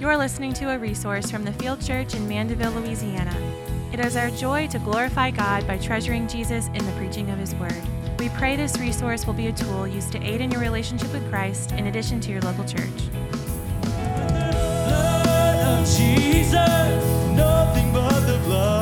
You're listening to a resource from the Field Church in Mandeville, Louisiana. It is our joy to glorify God by treasuring Jesus in the preaching of His Word. We pray this resource will be a tool used to aid in your relationship with Christ in addition to your local church. Jesus, nothing but the blood.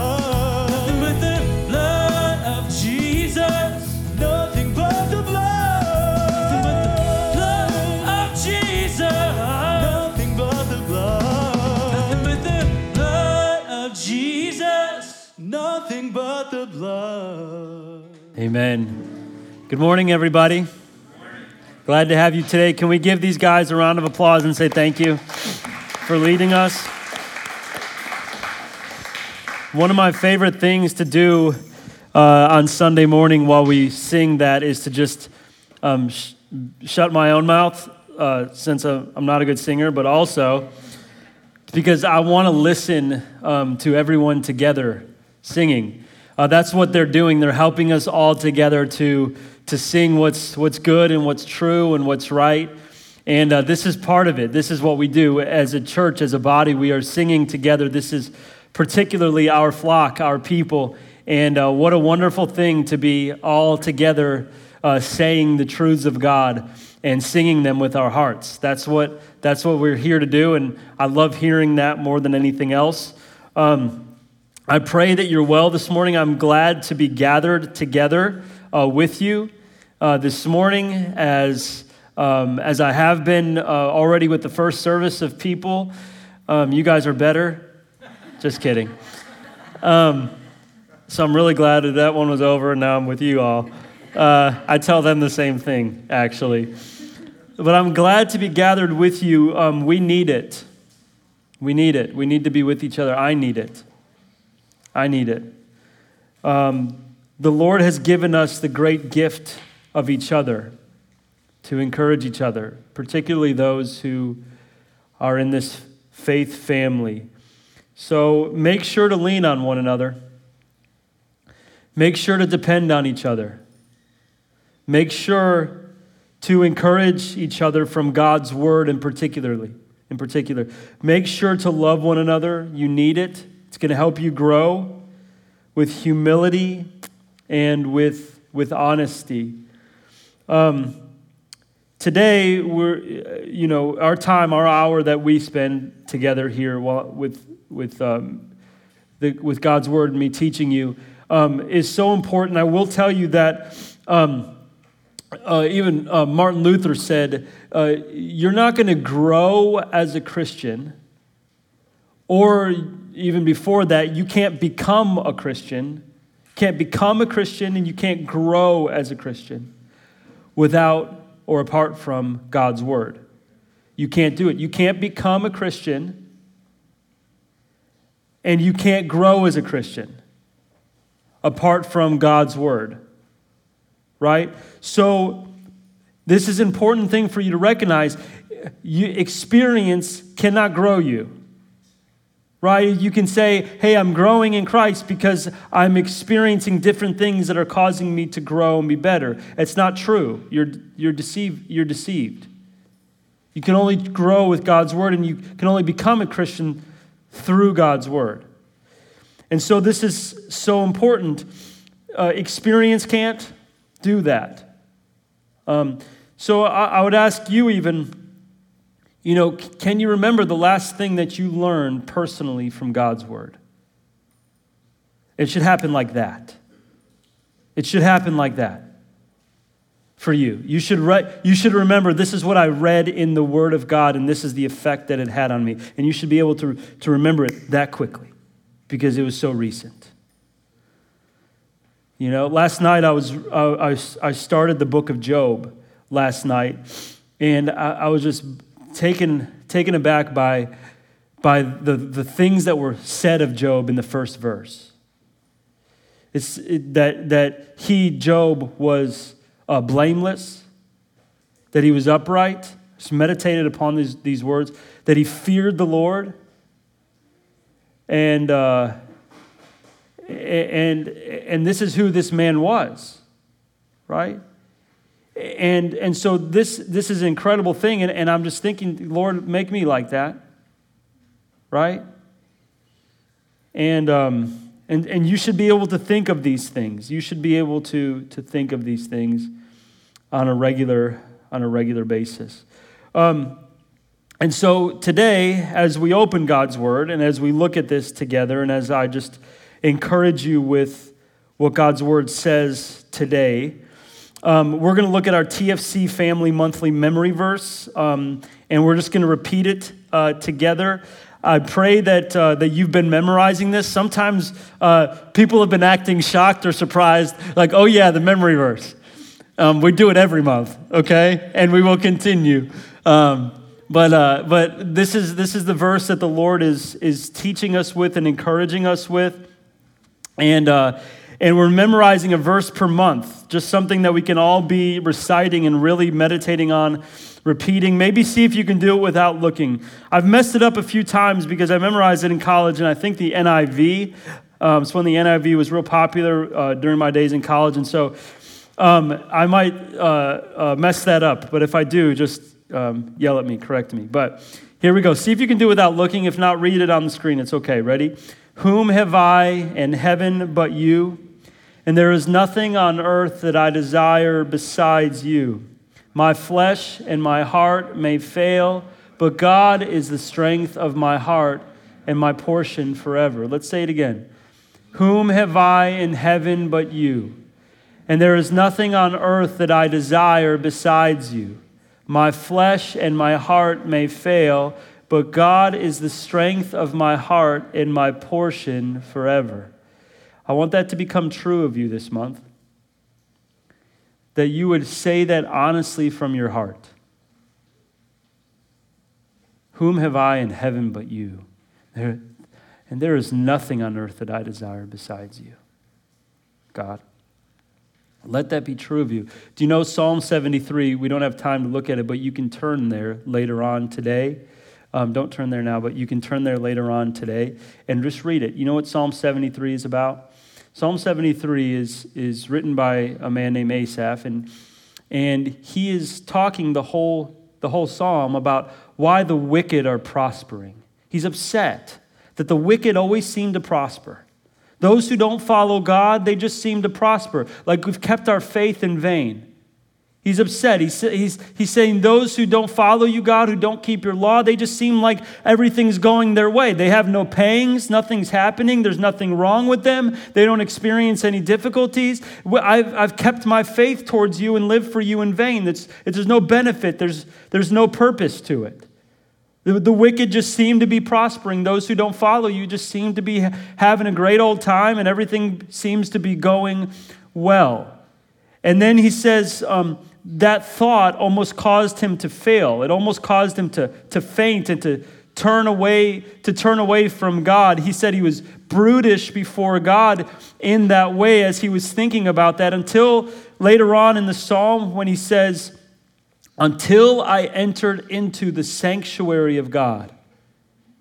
Amen. Good morning, everybody. Glad to have you today. Can we give these guys a round of applause and say thank you for leading us? One of my favorite things to do uh, on Sunday morning while we sing that is to just um, sh- shut my own mouth, uh, since I'm I'm not a good singer, but also because I want to listen um, to everyone together singing. Uh, that's what they're doing. They're helping us all together to, to sing what's, what's good and what's true and what's right. And uh, this is part of it. This is what we do as a church, as a body. We are singing together. This is particularly our flock, our people. And uh, what a wonderful thing to be all together uh, saying the truths of God and singing them with our hearts. That's what, that's what we're here to do. And I love hearing that more than anything else. Um, I pray that you're well this morning. I'm glad to be gathered together uh, with you uh, this morning as, um, as I have been uh, already with the first service of people. Um, you guys are better. Just kidding. Um, so I'm really glad that that one was over and now I'm with you all. Uh, I tell them the same thing, actually. But I'm glad to be gathered with you. Um, we need it. We need it. We need to be with each other. I need it. I need it. Um, the Lord has given us the great gift of each other to encourage each other, particularly those who are in this faith family. So make sure to lean on one another. Make sure to depend on each other. Make sure to encourage each other from God's word in particularly. In particular, make sure to love one another. You need it. It's going to help you grow with humility and with, with honesty. Um, today, we're, uh, you know, our time, our hour that we spend together here with, with, um, the, with God's word and me teaching you um, is so important. I will tell you that um, uh, even uh, Martin Luther said, uh, You're not going to grow as a Christian, or even before that, you can't become a Christian. Can't become a Christian and you can't grow as a Christian without or apart from God's Word. You can't do it. You can't become a Christian and you can't grow as a Christian apart from God's Word right? So, this is an important thing for you to recognize. You, experience cannot grow you, right? You can say, hey, I'm growing in Christ because I'm experiencing different things that are causing me to grow and be better. It's not true. You're, you're, deceived, you're deceived. You can only grow with God's word, and you can only become a Christian through God's word. And so, this is so important. Uh, experience can't do that. Um, so I, I would ask you, even, you know, can you remember the last thing that you learned personally from God's Word? It should happen like that. It should happen like that for you. You should, re- you should remember this is what I read in the Word of God, and this is the effect that it had on me. And you should be able to, to remember it that quickly because it was so recent. You know, last night I was uh, I, I started the book of Job last night, and I, I was just taken taken aback by by the, the things that were said of Job in the first verse. It's it, that that he Job was uh, blameless, that he was upright, just meditated upon these these words, that he feared the Lord, and. Uh, and, and this is who this man was, right? And, and so this, this is an incredible thing. And, and I'm just thinking, Lord, make me like that. right? And, um, and, and you should be able to think of these things. You should be able to, to think of these things on a regular, on a regular basis. Um, and so today, as we open God's Word and as we look at this together, and as I just encourage you with what God's Word says today, um, we're going to look at our TFC Family Monthly Memory Verse, um, and we're just going to repeat it uh, together. I pray that, uh, that you've been memorizing this. Sometimes uh, people have been acting shocked or surprised, like, oh, yeah, the memory verse. Um, we do it every month, okay? And we will continue. Um, but uh, but this, is, this is the verse that the Lord is, is teaching us with and encouraging us with. And, uh, and we're memorizing a verse per month, just something that we can all be reciting and really meditating on repeating. Maybe see if you can do it without looking. I've messed it up a few times because I memorized it in college, and I think the NIV. Um, it's when the NIV was real popular uh, during my days in college, and so um, I might uh, uh, mess that up. But if I do, just um, yell at me, correct me. But here we go. See if you can do it without looking. If not, read it on the screen. It's okay. Ready? Whom have I in heaven but you? And there is nothing on earth that I desire besides you. My flesh and my heart may fail, but God is the strength of my heart and my portion forever. Let's say it again. Whom have I in heaven but you? And there is nothing on earth that I desire besides you. My flesh and my heart may fail, but God is the strength of my heart and my portion forever. I want that to become true of you this month that you would say that honestly from your heart. Whom have I in heaven but you? There, and there is nothing on earth that I desire besides you, God. Let that be true of you. Do you know Psalm 73? We don't have time to look at it, but you can turn there later on today. Um, don't turn there now, but you can turn there later on today and just read it. You know what Psalm 73 is about? Psalm 73 is, is written by a man named Asaph, and, and he is talking the whole, the whole psalm about why the wicked are prospering. He's upset that the wicked always seem to prosper. Those who don't follow God, they just seem to prosper, like we've kept our faith in vain. He's upset. He's, he's, he's saying those who don't follow you, God, who don't keep your law, they just seem like everything's going their way. They have no pangs, nothing's happening, there's nothing wrong with them, they don't experience any difficulties. I've, I've kept my faith towards you and lived for you in vain. It's, it's, there's no benefit, there's, there's no purpose to it. The, the wicked just seem to be prospering. Those who don't follow you just seem to be having a great old time, and everything seems to be going well. And then he says, um, that thought almost caused him to fail. It almost caused him to, to faint and to turn away to turn away from God. He said he was brutish before God in that way as he was thinking about that until later on in the psalm when he says, "Until I entered into the sanctuary of God."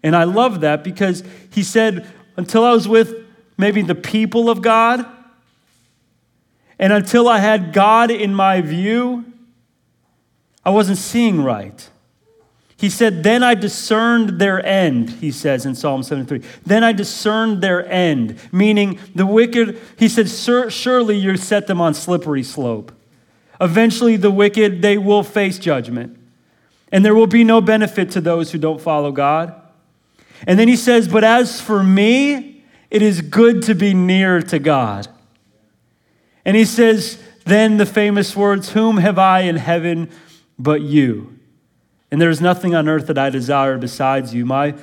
And I love that because he said, "Until I was with maybe the people of God, and until I had God in my view, I wasn't seeing right. He said, Then I discerned their end, he says in Psalm 73. Then I discerned their end, meaning the wicked, he said, Surely you set them on slippery slope. Eventually, the wicked, they will face judgment. And there will be no benefit to those who don't follow God. And then he says, But as for me, it is good to be near to God. And he says, then the famous words, Whom have I in heaven but you? And there is nothing on earth that I desire besides you. My,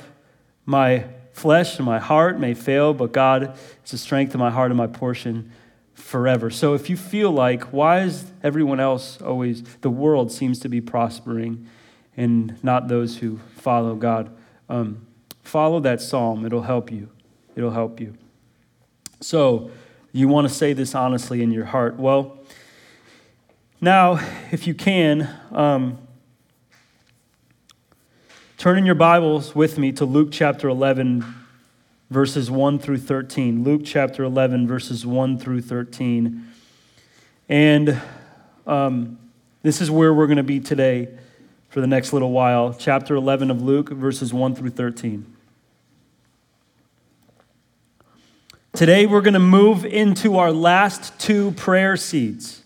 my flesh and my heart may fail, but God is the strength of my heart and my portion forever. So if you feel like, why is everyone else always, the world seems to be prospering and not those who follow God? Um, follow that psalm, it'll help you. It'll help you. So, you want to say this honestly in your heart. Well, now, if you can, um, turn in your Bibles with me to Luke chapter 11, verses 1 through 13. Luke chapter 11, verses 1 through 13. And um, this is where we're going to be today for the next little while. Chapter 11 of Luke, verses 1 through 13. Today, we're going to move into our last two prayer seeds.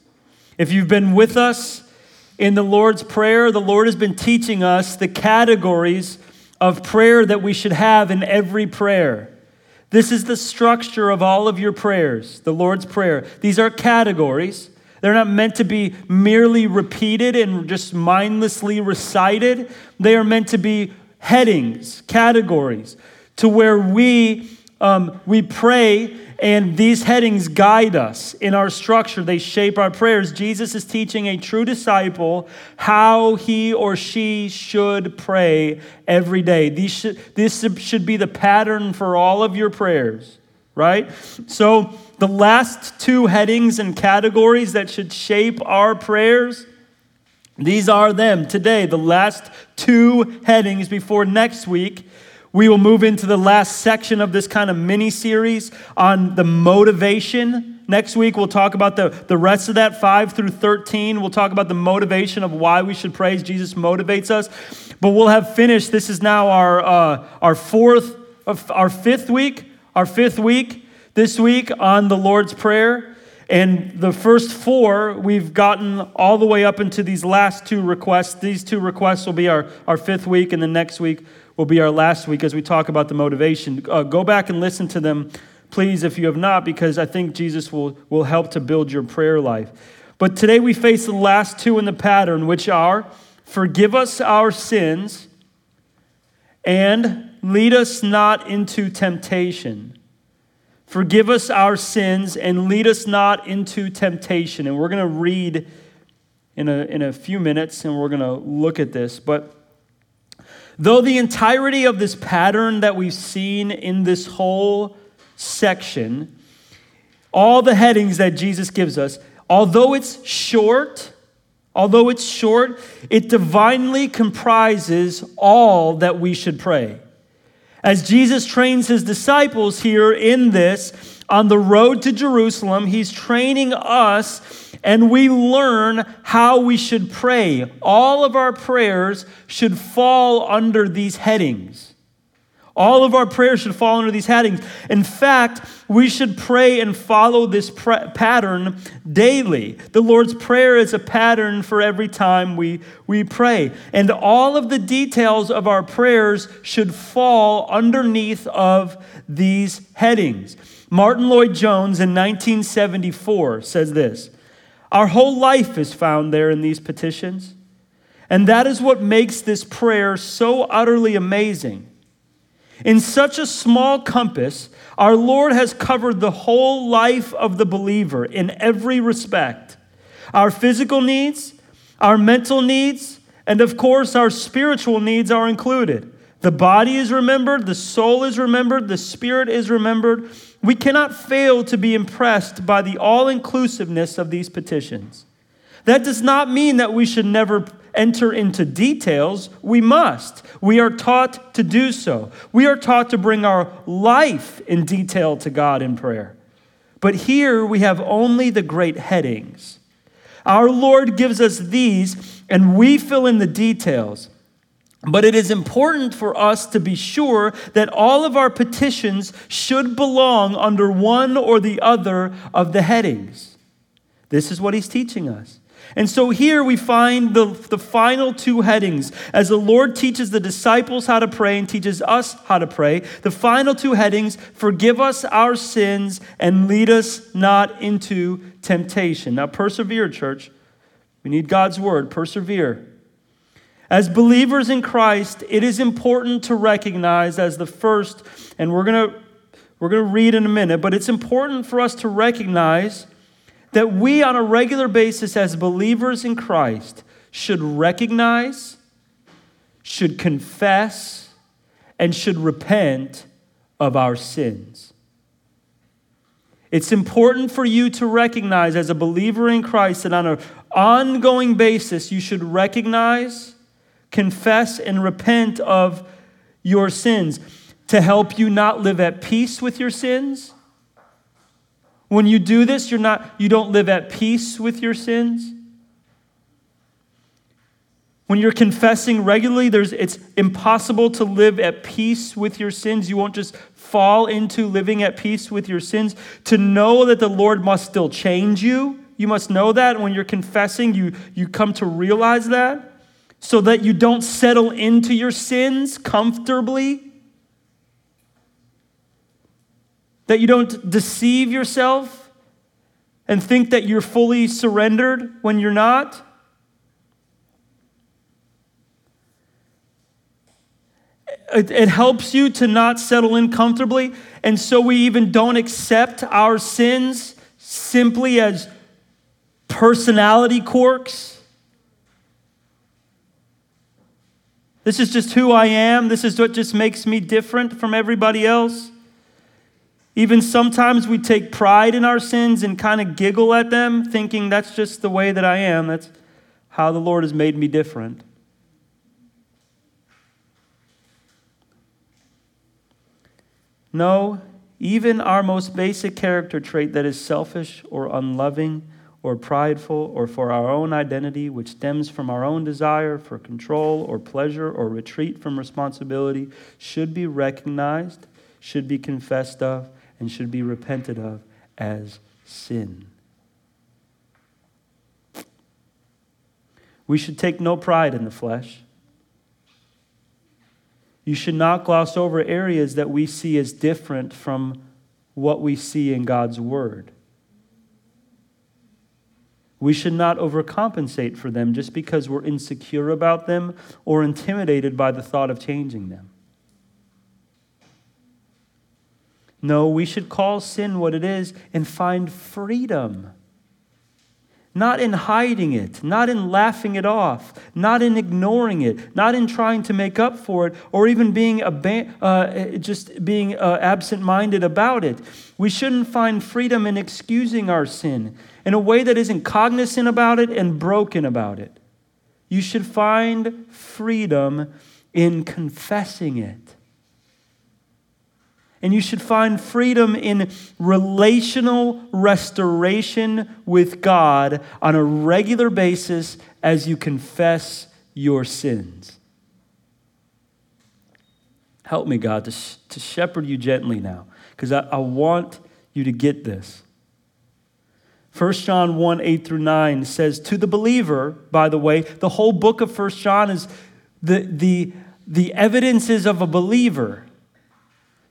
If you've been with us in the Lord's Prayer, the Lord has been teaching us the categories of prayer that we should have in every prayer. This is the structure of all of your prayers, the Lord's Prayer. These are categories. They're not meant to be merely repeated and just mindlessly recited. They are meant to be headings, categories, to where we um, we pray, and these headings guide us in our structure. They shape our prayers. Jesus is teaching a true disciple how he or she should pray every day. These should, this should be the pattern for all of your prayers, right? So, the last two headings and categories that should shape our prayers. These are them today, the last two headings before next week we will move into the last section of this kind of mini series on the motivation. Next week, we'll talk about the, the rest of that, 5 through 13. We'll talk about the motivation of why we should praise. Jesus motivates us. But we'll have finished. This is now our, uh, our fourth, our fifth week, our fifth week this week on the Lord's Prayer. And the first four, we've gotten all the way up into these last two requests. These two requests will be our, our fifth week, and the next week will be our last week as we talk about the motivation. Uh, go back and listen to them, please, if you have not, because I think Jesus will, will help to build your prayer life. But today we face the last two in the pattern, which are forgive us our sins and lead us not into temptation. Forgive us our sins and lead us not into temptation. And we're going to read in a, in a few minutes and we're going to look at this. But Though the entirety of this pattern that we've seen in this whole section, all the headings that Jesus gives us, although it's short, although it's short, it divinely comprises all that we should pray. As Jesus trains his disciples here in this, on the road to Jerusalem, he's training us and we learn how we should pray. All of our prayers should fall under these headings. All of our prayers should fall under these headings. In fact, we should pray and follow this pattern daily. The Lord's Prayer is a pattern for every time we, we pray. And all of the details of our prayers should fall underneath of these headings. Martyn Lloyd-Jones in 1974 says this our whole life is found there in these petitions. And that is what makes this prayer so utterly amazing. In such a small compass, our Lord has covered the whole life of the believer in every respect our physical needs, our mental needs, and of course, our spiritual needs are included. The body is remembered, the soul is remembered, the spirit is remembered, we cannot fail to be impressed by the all inclusiveness of these petitions. That does not mean that we should never enter into details. We must. We are taught to do so. We are taught to bring our life in detail to God in prayer. But here we have only the great headings. Our Lord gives us these, and we fill in the details. But it is important for us to be sure that all of our petitions should belong under one or the other of the headings. This is what he's teaching us. And so here we find the, the final two headings. As the Lord teaches the disciples how to pray and teaches us how to pray, the final two headings forgive us our sins and lead us not into temptation. Now, persevere, church. We need God's word. Persevere. As believers in Christ, it is important to recognize as the first, and we're going to we're going to read in a minute, but it's important for us to recognize that we, on a regular basis, as believers in Christ, should recognize, should confess, and should repent of our sins. It's important for you to recognize, as a believer in Christ, that on an ongoing basis, you should recognize confess and repent of your sins to help you not live at peace with your sins. When you do this, you're not, you don't live at peace with your sins. When you're confessing regularly, there's, it's impossible to live at peace with your sins. You won't just fall into living at peace with your sins, to know that the Lord must still change you. You must know that when you're confessing, you, you come to realize that so that you don't settle into your sins comfortably. That you don't deceive yourself and think that you're fully surrendered when you're not. It, it, helps you to not settle in comfortably. And so we even don't accept our sins simply as personality quirks. This is just who I am. This is what just makes me different from everybody else. Even sometimes we take pride in our sins and kind of giggle at them, thinking that's just the way that I am. That's how the Lord has made me different. No, even our most basic character trait that is selfish or unloving or prideful or for our own identity, which stems from our own desire for control or pleasure or retreat from responsibility, should be recognized, should be confessed of, and should be repented of as sin. We should take no pride in the flesh. You should not gloss over areas that we see as different from what we see in God's Word. We should not overcompensate for them just because we're insecure about them or intimidated by the thought of changing them. No, we should call sin what it is and find freedom not in hiding it, not in laughing it off, not in ignoring it, not in trying to make up for it, or even being uh, just being uh, absent-minded about it. We shouldn't find freedom in excusing our sin in a way that isn't cognizant about it and broken about it. You should find freedom in confessing it. And you should find freedom in relational restoration with God on a regular basis as you confess your sins. Help me, God, to, sh- to shepherd you gently now, because I, I want you to get this. 1 John 1 8 through 9 says, To the believer, by the way, the whole book of 1 John is the, the, the evidences of a believer.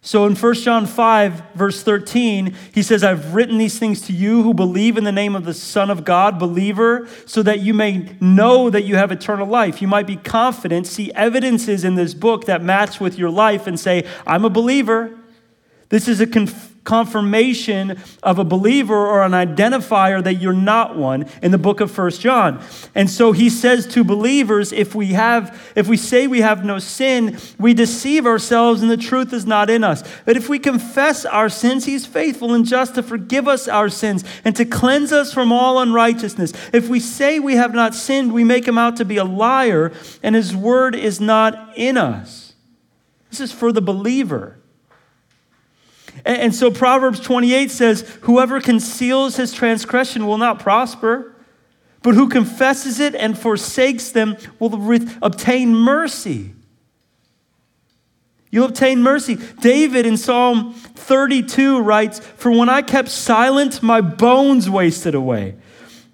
So in 1 John 5, verse 13, he says, I've written these things to you who believe in the name of the Son of God, believer, so that you may know that you have eternal life. You might be confident, see evidences in this book that match with your life, and say, I'm a believer. This is a conf- confirmation of a believer or an identifier that you're not one in the book of First John. And so he says to believers, if we have if we say we have no sin, we deceive ourselves and the truth is not in us. But if we confess our sins, he's faithful and just to forgive us our sins and to cleanse us from all unrighteousness. If we say we have not sinned, we make him out to be a liar and his word is not in us. This is for the believer. And, so Proverbs 28 says, Whoever conceals his transgression will not prosper, but who confesses it and forsakes them will re- obtain mercy. You'll obtain mercy. David in Psalm 32 writes, For when I kept silent, my bones wasted away.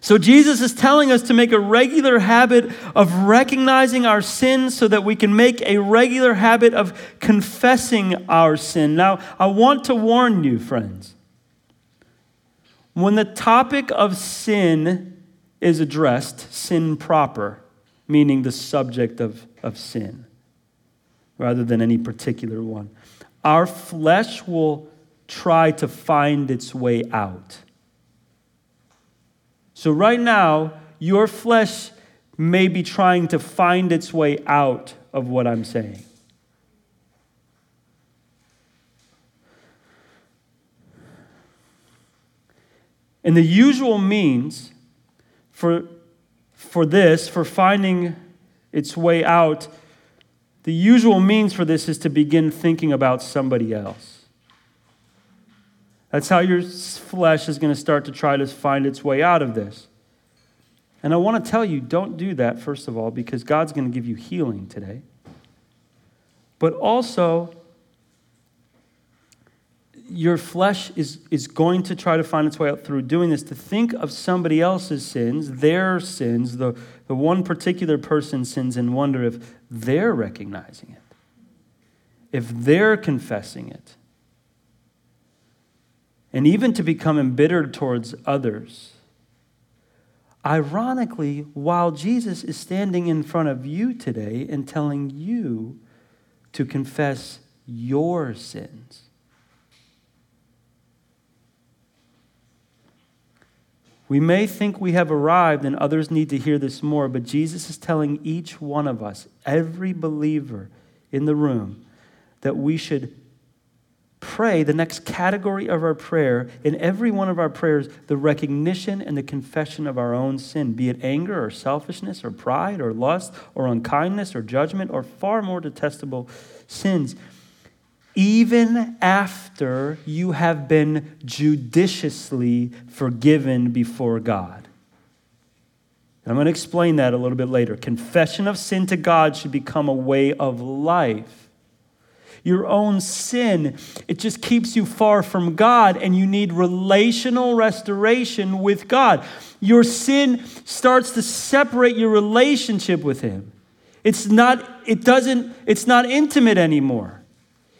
So Jesus is telling us to make a regular habit of recognizing our sin so that we can make a regular habit of confessing our sin. Now, I want to warn you, friends. When the topic of sin is addressed, sin proper, meaning the subject of, of sin, rather than any particular one, our flesh will try to find its way out. So, right now, your flesh may be trying to find its way out of what I'm saying. And the usual means for, for this, for finding its way out, the usual means for this is to begin thinking about somebody else. That's how your flesh is going to start to try to find its way out of this. And I want to tell you don't do that, first of all, because God's going to give you healing today. But also, your flesh is, is going to try to find its way out through doing this to think of somebody else's sins, their sins, the, the one particular person's sins, and wonder if they're recognizing it, if they're confessing it. And even to become embittered towards others. Ironically, while Jesus is standing in front of you today and telling you to confess your sins. We may think we have arrived and others need to hear this more, but Jesus is telling each one of us, every believer in the room, that we should pray the next category of our prayer, in every one of our prayers, the recognition and the confession of our own sin, be it anger or selfishness or pride or lust or unkindness or judgment or far more detestable sins even after you have been judiciously forgiven before God. I'm going to explain that a little bit later. Confession of sin to God should become a way of life. Your own sin, it just keeps you far from God, and you need relational restoration with God. Your sin starts to separate your relationship with Him. It's not, it doesn't, it's not intimate anymore.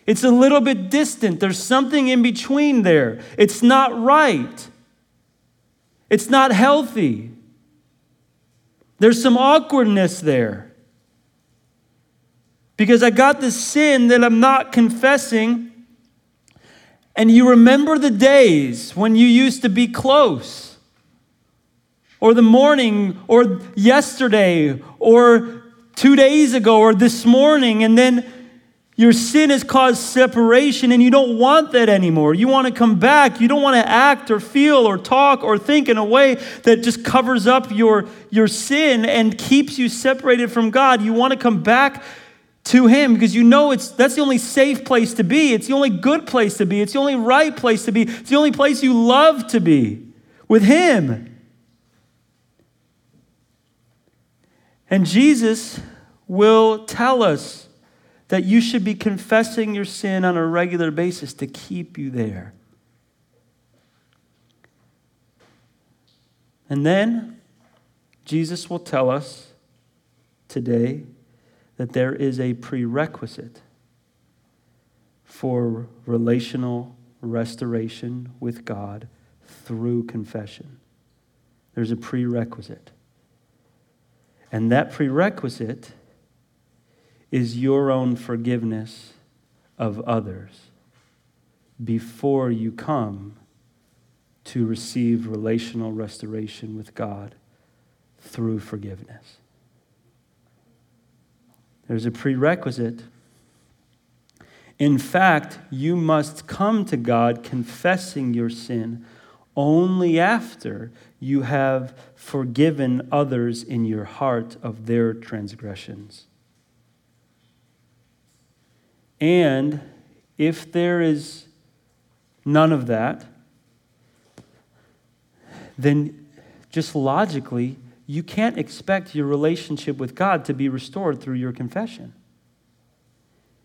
It's a little bit distant. There's something in between there. It's not right. It's not healthy. There's some awkwardness there. Because I got this sin that I'm not confessing. And you remember the days when you used to be close, or the morning, or yesterday, or two days ago, or this morning, and then your sin has caused separation and you don't want that anymore. You want to come back. You don't want to act or feel or talk or think in a way that just covers up your, your sin and keeps you separated from God. You want to come back to him because you know it's that's the only safe place to be. It's the only good place to be. It's the only right place to be. It's the only place you love to be with him. And Jesus will tell us that you should be confessing your sin on a regular basis to keep you there. And then Jesus will tell us today that there is a prerequisite for relational restoration with God through confession. There's a prerequisite. And that prerequisite is your own forgiveness of others before you come to receive relational restoration with God through forgiveness. There's a prerequisite. In fact, you must come to God confessing your sin only after you have forgiven others in your heart of their transgressions. And if there is none of that, then just logically, you can't expect your relationship with God to be restored through your confession.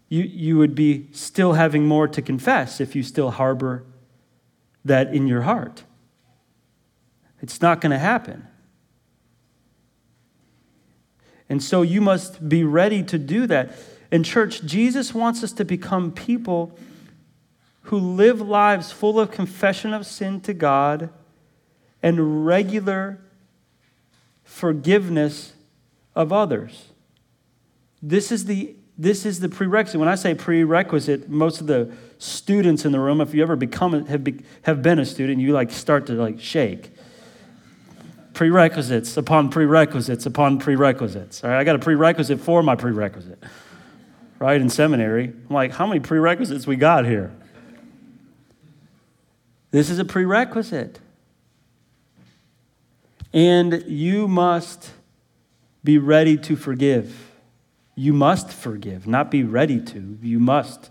You, you would be still having more to confess if you still harbor that in your heart. It's not going to happen. And so you must be ready to do that. In church, Jesus wants us to become people who live lives full of confession of sin to God and regular forgiveness of others. This is the this is the prerequisite. When I say prerequisite, most of the students in the room, if you ever become have, be, have been a student, you like start to like shake. Prerequisites upon prerequisites upon prerequisites. All right, I got a prerequisite for my prerequisite right, in seminary. I'm like, how many prerequisites we got here? This is a prerequisite. And you must be ready to forgive. You must forgive, not be ready to. You must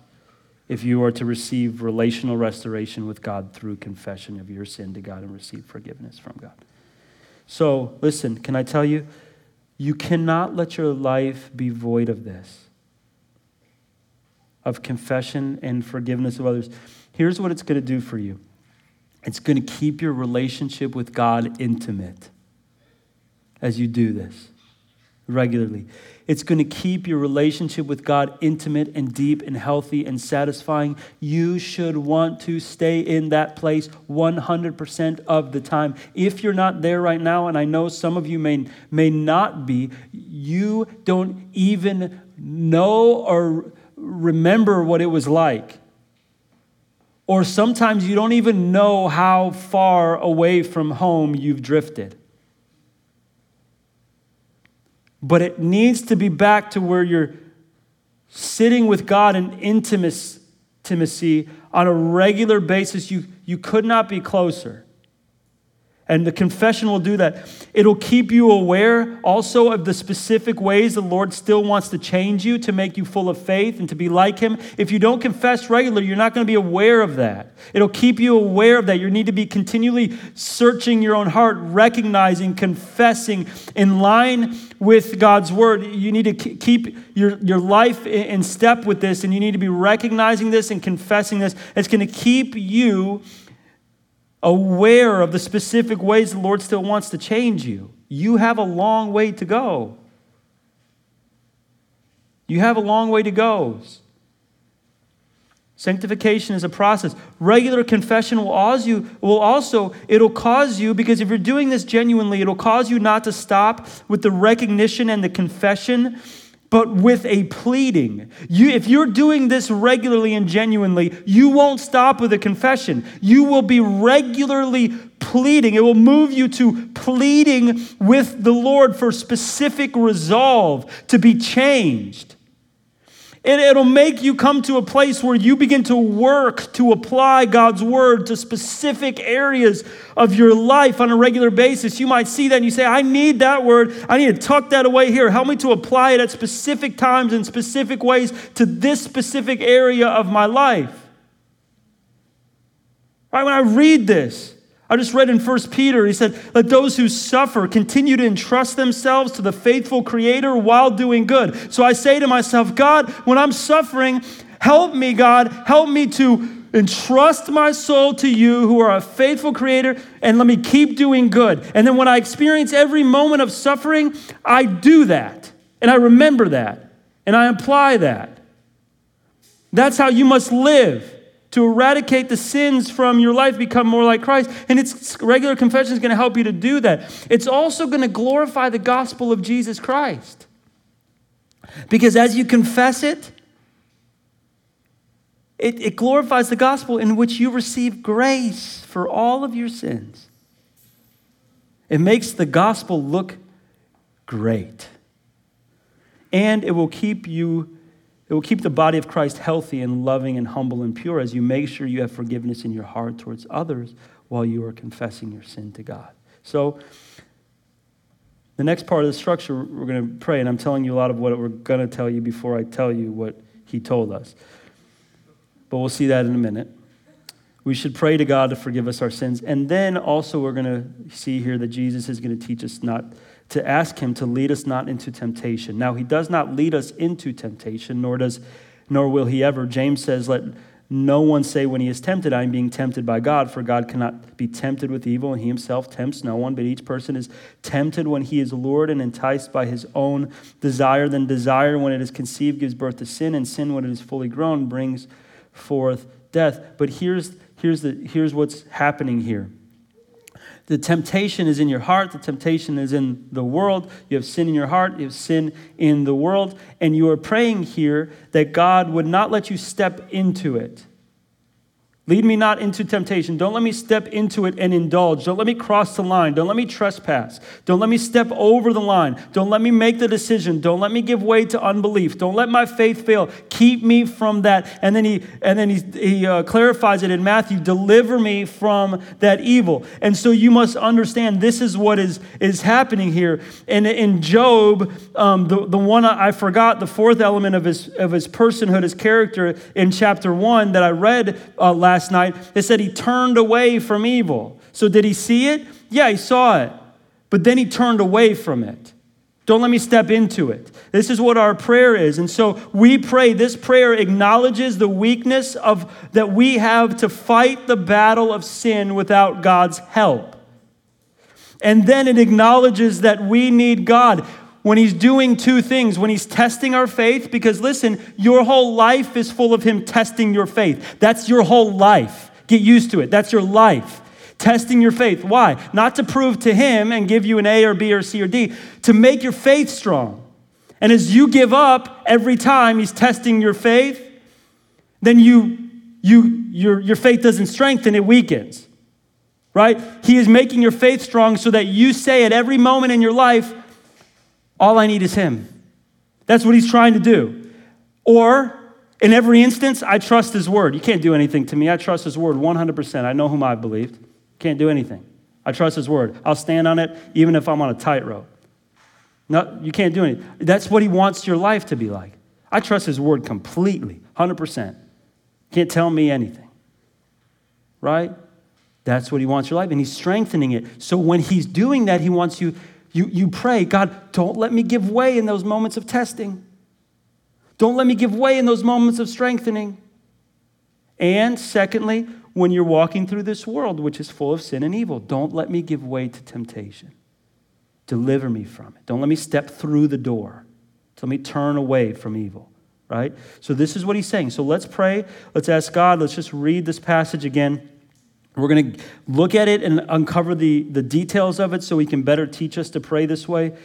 if you are to receive relational restoration with God through confession of your sin to God and receive forgiveness from God. So, listen, can I tell you? You cannot let your life be void of this, of confession and forgiveness of others. Here's what it's going to do for you it's going to keep your relationship with God intimate as you do this regularly. It's going to keep your relationship with God intimate and deep and healthy and satisfying. You should want to stay in that place 100% of the time. If you're not there right now, and I know some of you may, may not be, you don't even know or remember what it was like. Or sometimes you don't even know how far away from home you've drifted but it needs to be back to where you're sitting with God in intimacy on a regular basis. You, you could not be closer. And the confession will do that. It'll keep you aware also of the specific ways the Lord still wants to change you to make you full of faith and to be like Him. If you don't confess regularly, you're not going to be aware of that. It'll keep you aware of that. You need to be continually searching your own heart, recognizing, confessing in line with God's Word. You need to keep your, your life in step with this, and you need to be recognizing this and confessing this. It's going to keep you aware of the specific ways the Lord still wants to change you. You have a long way to go. You have a long way to go. Sanctification is a process. Regular confession will cause you, will also, it'll cause you, because if you're doing this genuinely, it'll cause you not to stop with the recognition and the confession but with a pleading. You, if you're doing this regularly and genuinely, you won't stop with a confession. You will be regularly pleading. It will move you to pleading with the Lord for specific resolve to be changed. It, it'll make you come to a place where you begin to work to apply God's word to specific areas of your life on a regular basis. You might see that and you say, I need that word. I need to tuck that away here. Help me to apply it at specific times in specific ways to this specific area of my life. Right, when I read this, I just read in 1 Peter, he said, Let those who suffer continue to entrust themselves to the faithful Creator while doing good. So I say to myself, God, when I'm suffering, help me, God, help me to entrust my soul to you who are a faithful creator and let me keep doing good. And then when I experience every moment of suffering, I do that. And I remember that. And I apply that. That's how you must live to eradicate the sins from your life, become more like Christ. And it's regular confession is going to help you to do that. It's also going to glorify the gospel of Jesus Christ. Because as you confess it, it, it glorifies the gospel in which you receive grace for all of your sins. It makes the gospel look great. And it will keep you it will keep the body of Christ healthy and loving and humble and pure as you make sure you have forgiveness in your heart towards others while you are confessing your sin to God. So, the next part of the structure, we're going to pray, and I'm telling you a lot of what we're going to tell you before I tell you what he told us. But we'll see that in a minute. We should pray to God to forgive us our sins. And then also, we're going to see here that Jesus is going to teach us not to ask him to lead us not into temptation. Now, he does not lead us into temptation, nor does nor will he ever. James says, Let no one say when he is tempted, I am being tempted by God, for God cannot be tempted with evil, and he himself tempts no one, but each person is tempted when he is lured and enticed by his own desire. Then desire, when it is conceived, gives birth to sin, and sin, when it is fully grown, brings forth death. But here's, here's, the, here's what's happening here. The temptation is in your heart, the temptation is in the world. You have sin in your heart, you have sin in the world, and you are praying here that God would not let you step into it. Lead me not into temptation. Don't let me step into it and indulge. Don't let me cross the line. Don't let me trespass. Don't let me step over the line. Don't let me make the decision. Don't let me give way to unbelief. Don't let my faith fail. Keep me from that. And then he and then he, he uh, clarifies it in Matthew. Deliver me from that evil. And so you must understand this is what is is happening here. And in Job, um, the the one I forgot, the fourth element of his of his personhood, his character in chapter one that I read uh, last last night, it said he turned away from evil. So did he see it? Yeah, he saw it. But then he turned away from it. Don't let me step into it. This is what our prayer is. And so we pray, this prayer acknowledges the weakness of that we have to fight the battle of sin without God's help. And then it acknowledges that we need God when he's doing two things when he's testing our faith, because listen, your whole life is full of him testing your faith. That's your whole life. Get used to it. That's your life. Testing your faith. Why? Not to prove to him and give you an A or B or C or D, to make your faith strong. And as you give up every time he's testing your faith, then you, you, your, your faith doesn't strengthen, it weakens. Right? He is making your faith strong so that you say at every moment in your life, all I need is Him. That's what He's trying to do. Or, in every instance, I trust His word. You can't do anything to me. I trust His word 100%. I know whom I've believed. Can't do anything. I trust His word. I'll stand on it even if I'm on a tightrope. No, you can't do anything. That's what He wants your life to be like. I trust His word completely, 100%. Can't tell me anything. Right? That's what He wants your life. And He's strengthening it. So when He's doing that, He wants you you, you pray, God, don't let me give way in those moments of testing. Don't let me give way in those moments of strengthening. And secondly, when you're walking through this world, which is full of sin and evil, don't let me give way to temptation. Deliver me from it. Don't let me step through the door. Let me turn away from evil, right? So, this is what he's saying. So, let's pray. Let's ask God. Let's just read this passage again. We're going to look at it and uncover the, the details of it so he can better teach us to pray this way,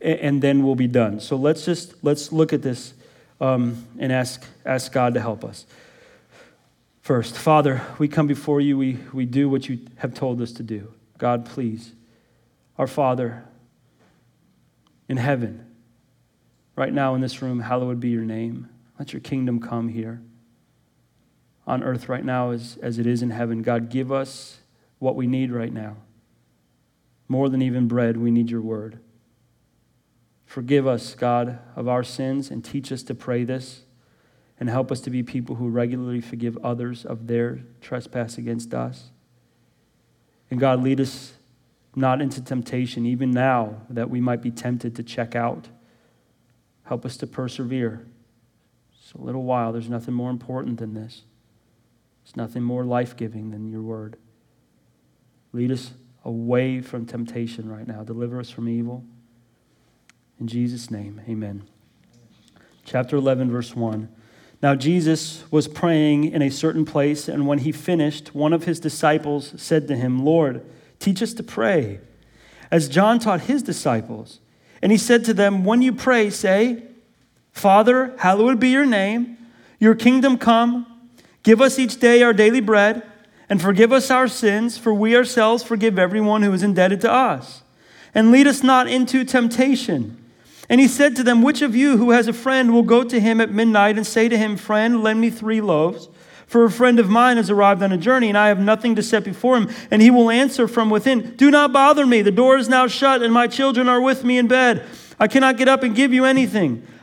and then we'll be done. So let's just let's look at this um, and ask, ask God to help us. First, Father, we come before you. We, we do what you have told us to do. God, please. Our Father in heaven, right now in this room, hallowed be your name. Let your kingdom come here on earth right now as, as it is in heaven. God, give us what we need right now. More than even bread, we need your word. Forgive us, God, of our sins and teach us to pray this and help us to be people who regularly forgive others of their trespass against us. And God, lead us not into temptation, even now, that we might be tempted to check out. Help us to persevere. It's a little while. There's nothing more important than this. There's nothing more life giving than your word. Lead us away from temptation right now. Deliver us from evil. In Jesus' name, amen. Chapter 11, verse 1. Now, Jesus was praying in a certain place, and when he finished, one of his disciples said to him, Lord, teach us to pray, as John taught his disciples. And he said to them, When you pray, say, Father, hallowed be your name, your kingdom come. Give us each day our daily bread, and forgive us our sins, for we ourselves forgive everyone who is indebted to us. And lead us not into temptation. And he said to them, Which of you who has a friend will go to him at midnight and say to him, Friend, lend me three loaves? For a friend of mine has arrived on a journey, and I have nothing to set before him. And he will answer from within, Do not bother me. The door is now shut, and my children are with me in bed. I cannot get up and give you anything.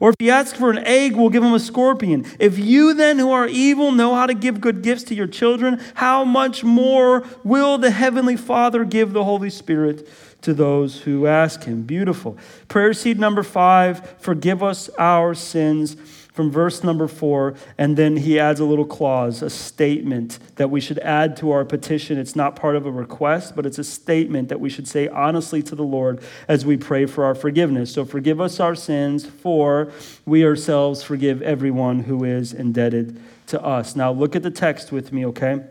Or if he asks for an egg, we'll give him a scorpion? If you then who are evil know how to give good gifts to your children, how much more will the heavenly Father give the Holy Spirit? to those who ask him. Beautiful. Prayer seed number five forgive us our sins. From verse number four, and then he adds a little clause, a statement that we should add to our petition. It's not part of a request, but it's a statement that we should say honestly to the Lord as we pray for our forgiveness. So forgive us our sins, for we ourselves forgive everyone who is indebted to us. Now look at the text with me, okay?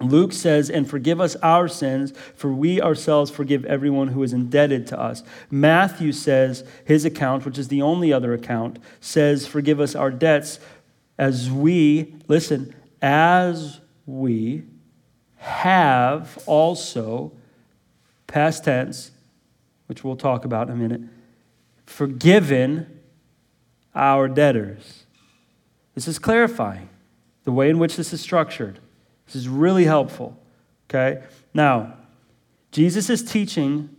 Luke says, and forgive us our sins, for we ourselves forgive everyone who is indebted to us. Matthew says, his account, which is the only other account, says, forgive us our debts as we, listen, as we have also, past tense, which we'll talk about in a minute, forgiven our debtors. This is clarifying the way in which this is structured. This is really helpful. Okay? Now, Jesus is teaching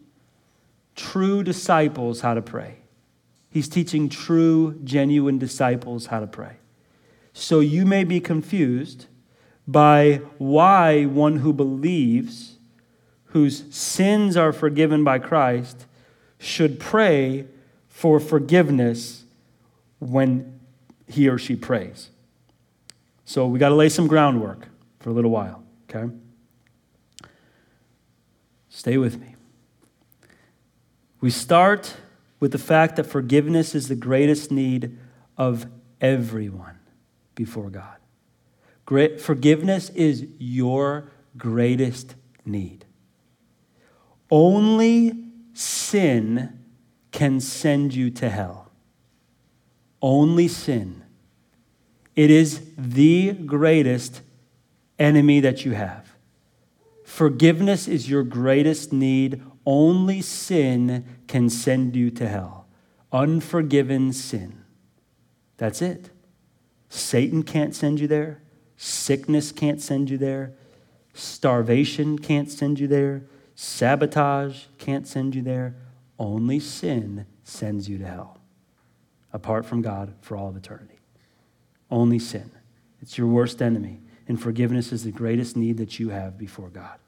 true disciples how to pray. He's teaching true, genuine disciples how to pray. So you may be confused by why one who believes, whose sins are forgiven by Christ, should pray for forgiveness when he or she prays. So we got to lay some groundwork for a little while, okay? Stay with me. We start with the fact that forgiveness is the greatest need of everyone before God. Great, forgiveness is your greatest need. Only sin can send you to hell. Only sin. It is the greatest enemy that you have. Forgiveness is your greatest need. Only sin can send you to hell. Unforgiven sin. That's it. Satan can't send you there. Sickness can't send you there. Starvation can't send you there. Sabotage can't send you there. Only sin sends you to hell, apart from God for all of eternity. Only sin. It's your worst enemy and forgiveness is the greatest need that you have before God.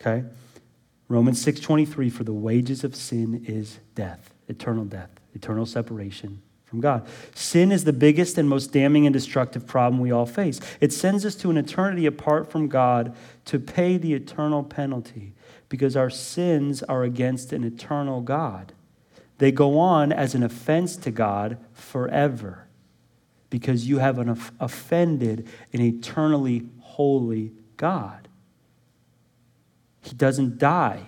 Okay? Romans 6:23 for the wages of sin is death, eternal death, eternal separation from God. Sin is the biggest and most damning and destructive problem we all face. It sends us to an eternity apart from God to pay the eternal penalty because our sins are against an eternal God. They go on as an offense to God forever because you have an offended an eternally holy God. He doesn't die.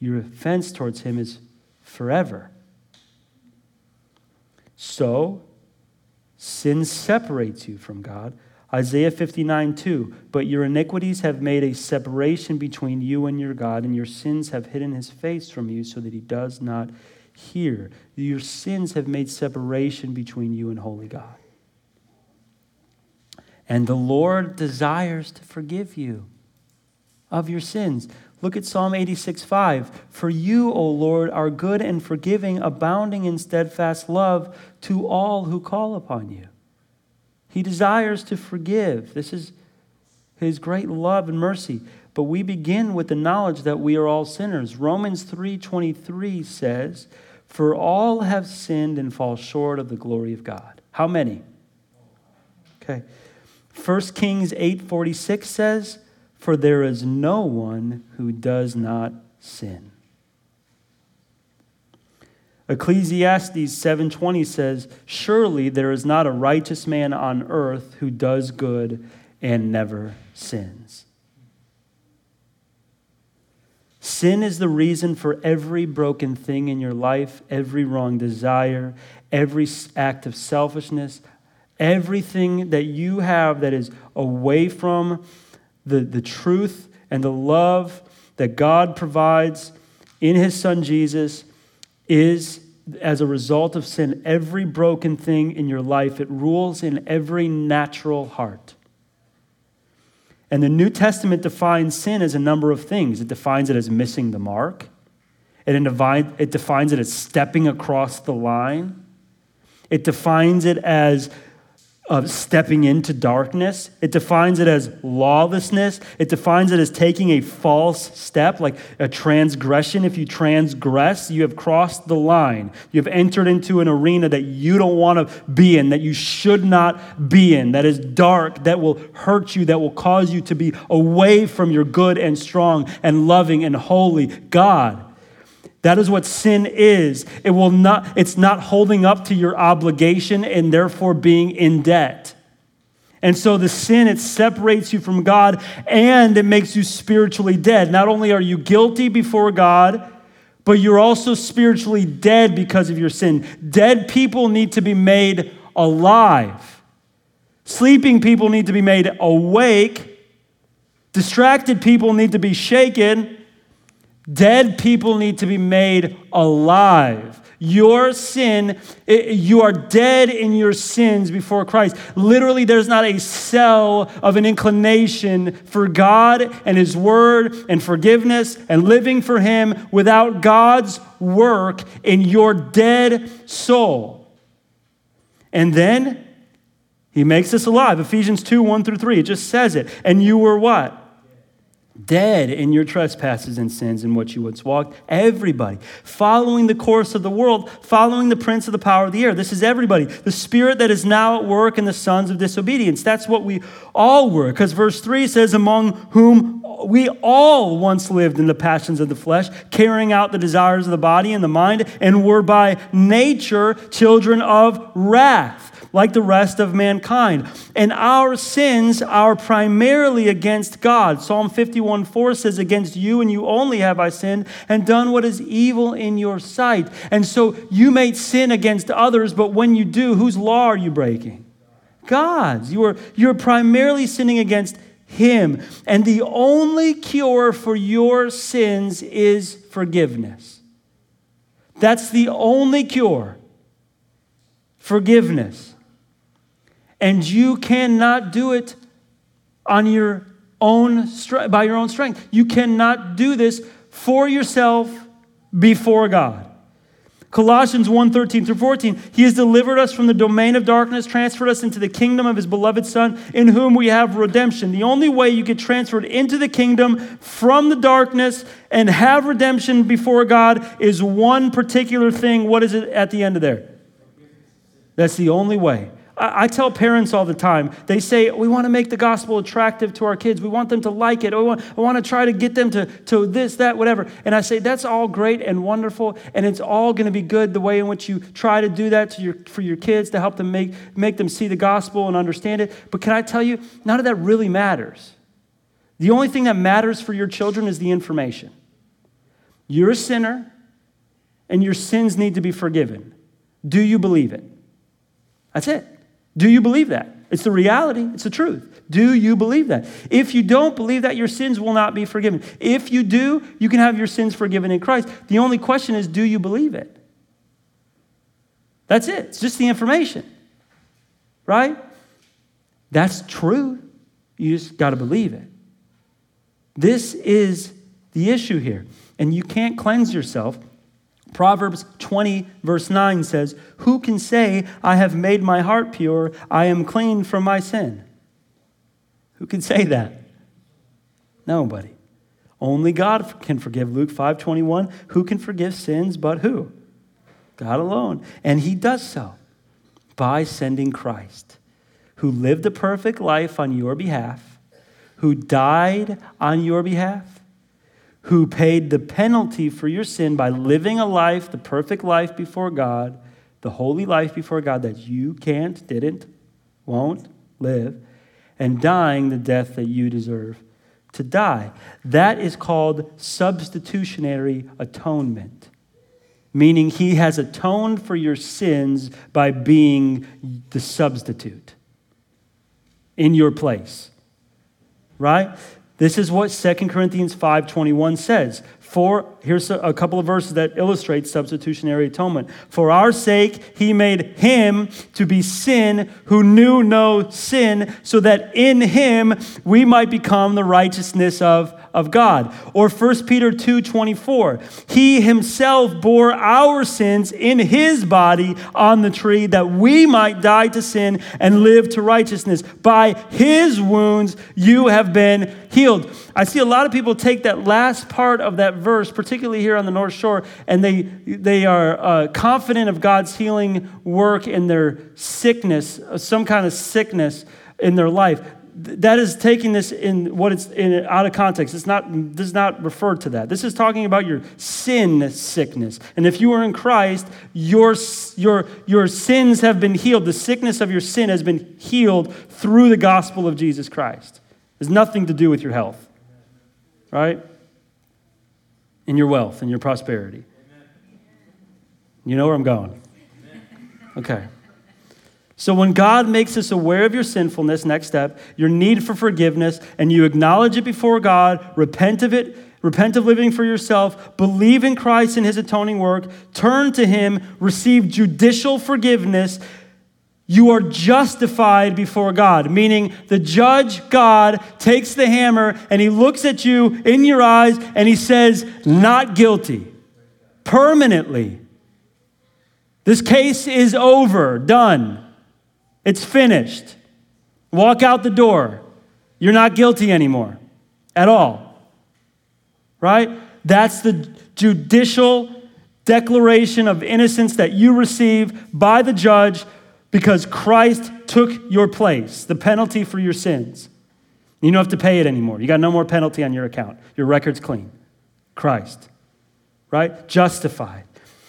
Your offense towards him is forever. So, sin separates you from God. Isaiah 59, 2. But your iniquities have made a separation between you and your God, and your sins have hidden his face from you so that he does not hear. Your sins have made separation between you and holy God. And the Lord desires to forgive you of your sins. Look at Psalm 86 5. For you, O Lord, are good and forgiving, abounding in steadfast love to all who call upon you. He desires to forgive. This is his great love and mercy. But we begin with the knowledge that we are all sinners. Romans 3:23 says, for all have sinned and fall short of the glory of God. How many? Okay. 1 Kings 8:46 says, "For there is no one who does not sin." Ecclesiastes 7:20 says, "Surely there is not a righteous man on earth who does good and never sins." Sin is the reason for every broken thing in your life, every wrong desire, every act of selfishness, everything that you have that is away from the, the truth and the love that God provides in His Son Jesus is as a result of sin. Every broken thing in your life, it rules in every natural heart. And the New Testament defines sin as a number of things. It defines it as missing the mark, it defines it as stepping across the line, it defines it as of stepping into darkness. It defines it as lawlessness. It defines it as taking a false step, like a transgression. If you transgress, you have crossed the line. You have entered into an arena that you don't want to be in, that you should not be in, that is dark, that will hurt you, that will cause you to be away from your good and strong and loving and holy God. That is what sin is. It will not, it's not holding up to your obligation and therefore being in debt. And so the sin, it separates you from God and it makes you spiritually dead. Not only are you guilty before God, but you're also spiritually dead because of your sin. Dead people need to be made alive. Sleeping people need to be made awake. Distracted people need to be shaken. Dead people need to be made alive. Your sin, you are dead in your sins before Christ. Literally, there's not a cell of an inclination for God and His Word and forgiveness and living for Him without God's work in your dead soul. And then He makes us alive. Ephesians 2 1 through 3, it just says it. And you were what? Dead in your trespasses and sins in which you once walked. Everybody. Following the course of the world, following the prince of the power of the air. This is everybody. The spirit that is now at work in the sons of disobedience. That's what we all were. Because verse 3 says, Among whom we all once lived in the passions of the flesh, carrying out the desires of the body and the mind, and were by nature children of wrath like the rest of mankind. And our sins are primarily against God. Psalm 51 4 says, Against you and you only have I sinned and done what is evil in your sight. And so you may sin against others, but when you do, whose law are you breaking? God's. You are, you're primarily sinning against Him. And the only cure for your sins is forgiveness. That's the only cure. Forgiveness. And you cannot do it on your own by your own strength. You cannot do this for yourself before God. Colossians 1 13 through 14. He has delivered us from the domain of darkness, transferred us into the kingdom of his beloved Son, in whom we have redemption. The only way you get transferred into the kingdom from the darkness and have redemption before God is one particular thing. What is it at the end of there? That's the only way. I tell parents all the time, they say, we want to make the gospel attractive to our kids. We want them to like it. Oh, I want, I want to try to get them to, to this, that, whatever. And I say, that's all great and wonderful, and it's all going to be good the way in which you try to do that to your, for your kids to help them make, make them see the gospel and understand it. But can I tell you, none of that really matters. The only thing that matters for your children is the information. You're a sinner, and your sins need to be forgiven. Do you believe it? That's it. Do you believe that? It's the reality, it's the truth. Do you believe that? If you don't believe that, your sins will not be forgiven. If you do, you can have your sins forgiven in Christ. The only question is do you believe it? That's it, it's just the information, right? That's true. You just got to believe it. This is the issue here. And you can't cleanse yourself Proverbs 20, verse 9 says, Who can say, I have made my heart pure, I am clean from my sin? Who can say that? Nobody. Only God can forgive. Luke 5 21, who can forgive sins but who? God alone. And he does so by sending Christ, who lived a perfect life on your behalf, who died on your behalf who paid the penalty for your sin by living a life, the perfect life before God, the holy life before God that you can't, didn't, won't live, and dying the death that you deserve to die. That is called substitutionary atonement, meaning he has atoned for your sins by being the substitute in your place. Right? This is what 2 Corinthians 5:21 says. For, here's a, couple of verses that illustrate substitutionary atonement. For our sake, he made him to be sin who knew no sin, so that in him we might become the righteousness of of God. Or 1 Peter 2:24. He himself bore our sins in his body on the tree that we might die to sin and live to righteousness. By his wounds you have been healed. I see a lot of people take that last part of that verse, here on the North Shore, and they, they are uh, confident of God's healing work in their sickness, some kind of sickness in their life that is taking this in what it's in out of context. It's not does not refer to that. This is talking about your sin sickness. And if you are in Christ, your your your sins have been healed. The sickness of your sin has been healed through the gospel of Jesus Christ. It has nothing to do with your health. Right? And your wealth and your prosperity. You know where I'm going. Okay. So, when God makes us aware of your sinfulness, next step, your need for forgiveness, and you acknowledge it before God, repent of it, repent of living for yourself, believe in Christ and his atoning work, turn to him, receive judicial forgiveness, you are justified before God. Meaning, the judge, God, takes the hammer and he looks at you in your eyes and he says, Not guilty, permanently. This case is over, done. It's finished. Walk out the door. You're not guilty anymore at all. Right? That's the judicial declaration of innocence that you receive by the judge because Christ took your place, the penalty for your sins. You don't have to pay it anymore. You got no more penalty on your account. Your record's clean. Christ, right? Justified.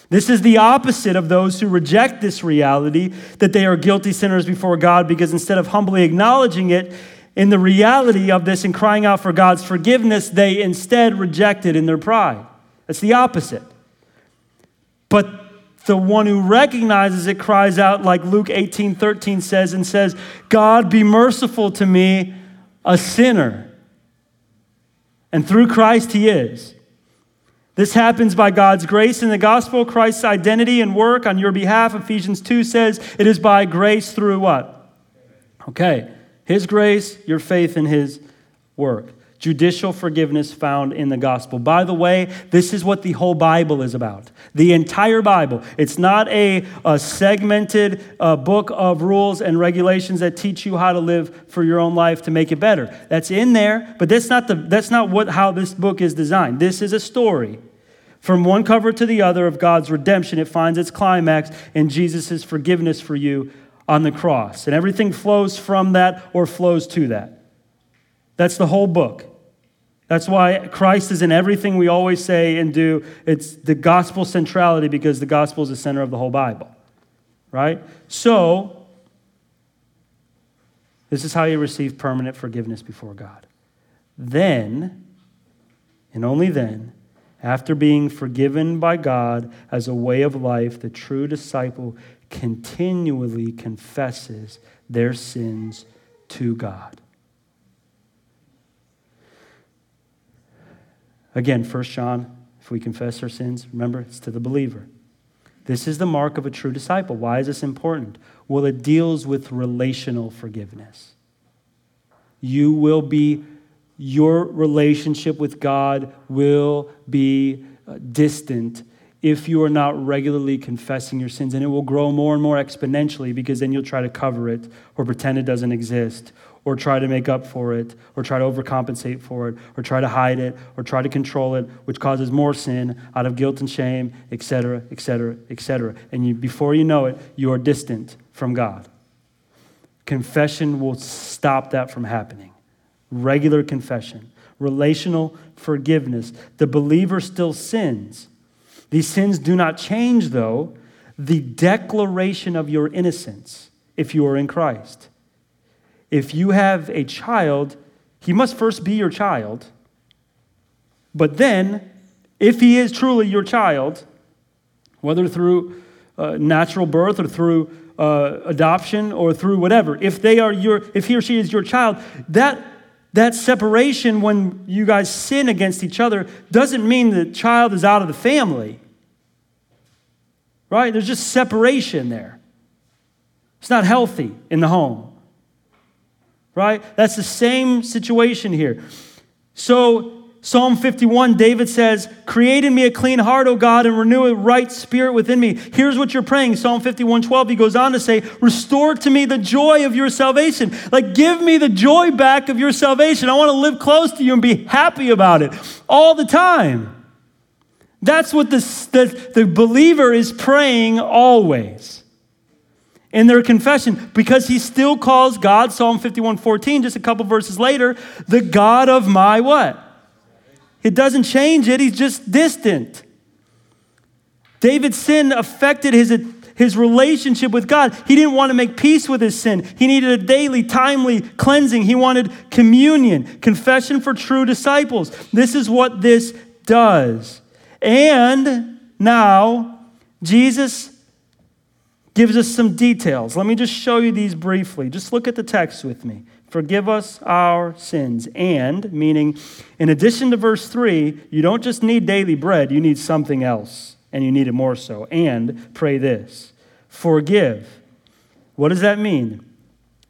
This is the opposite of those who reject this reality that they are guilty sinners before God because instead of humbly acknowledging it in the reality of this and crying out for God's forgiveness, they instead reject it in their pride. That's the opposite. But the one who recognizes it cries out like Luke 18 13 says and says, God be merciful to me, a sinner. And through Christ he is. This happens by God's grace in the gospel, Christ's identity and work on your behalf. Ephesians 2 says it is by grace through what? Okay, His grace, your faith in His work. Judicial forgiveness found in the gospel. By the way, this is what the whole Bible is about. The entire Bible. It's not a, a segmented uh, book of rules and regulations that teach you how to live for your own life to make it better. That's in there, but that's not, the, that's not what, how this book is designed. This is a story from one cover to the other of God's redemption, it finds its climax in Jesus' forgiveness for you on the cross. And everything flows from that or flows to that. That's the whole book. That's why Christ is in everything we always say and do. It's the gospel centrality because the gospel is the center of the whole Bible. Right? So, this is how you receive permanent forgiveness before God. Then, and only then, after being forgiven by God as a way of life, the true disciple continually confesses their sins to God. Again, 1 John, if we confess our sins, remember, it's to the believer. This is the mark of a true disciple. Why is this important? Well, it deals with relational forgiveness. You will be your relationship with God will be uh, distant if you are not regularly confessing your sins. And it will grow more and more exponentially because then you'll try to cover it or pretend it doesn't exist or try to make up for it or try to overcompensate for it or try to hide it or try to control it, which causes more sin out of guilt and shame, etc., etc., etc. And you, before you know it, you are distant from God. Confession will stop that from happening regular confession, relational forgiveness. The believer still sins. These sins do not change, though, the declaration of your innocence if you are in Christ. If you have a child, he must first be your child. But then, if he is truly your child, whether through uh, natural birth or through uh, adoption or through whatever, if they are your, if he or she is your child, that that separation when you guys sin against each other doesn't mean the child is out of the family. Right? There's just separation there. It's not healthy in the home. Right? That's the same situation here. So Psalm 51, David says, Create in me a clean heart, O God, and renew a right spirit within me. Here's what you're praying. Psalm 51, 12, he goes on to say, Restore to me the joy of your salvation. Like, give me the joy back of your salvation. I want to live close to you and be happy about it all the time. That's what the, the, the believer is praying always in their confession because he still calls God, Psalm 51, 14, just a couple verses later, the God of my what? It doesn't change it, he's just distant. David's sin affected his, his relationship with God. He didn't want to make peace with his sin. He needed a daily, timely cleansing. He wanted communion, confession for true disciples. This is what this does. And now, Jesus gives us some details. Let me just show you these briefly. Just look at the text with me. Forgive us our sins. And, meaning, in addition to verse 3, you don't just need daily bread, you need something else, and you need it more so. And pray this forgive. What does that mean?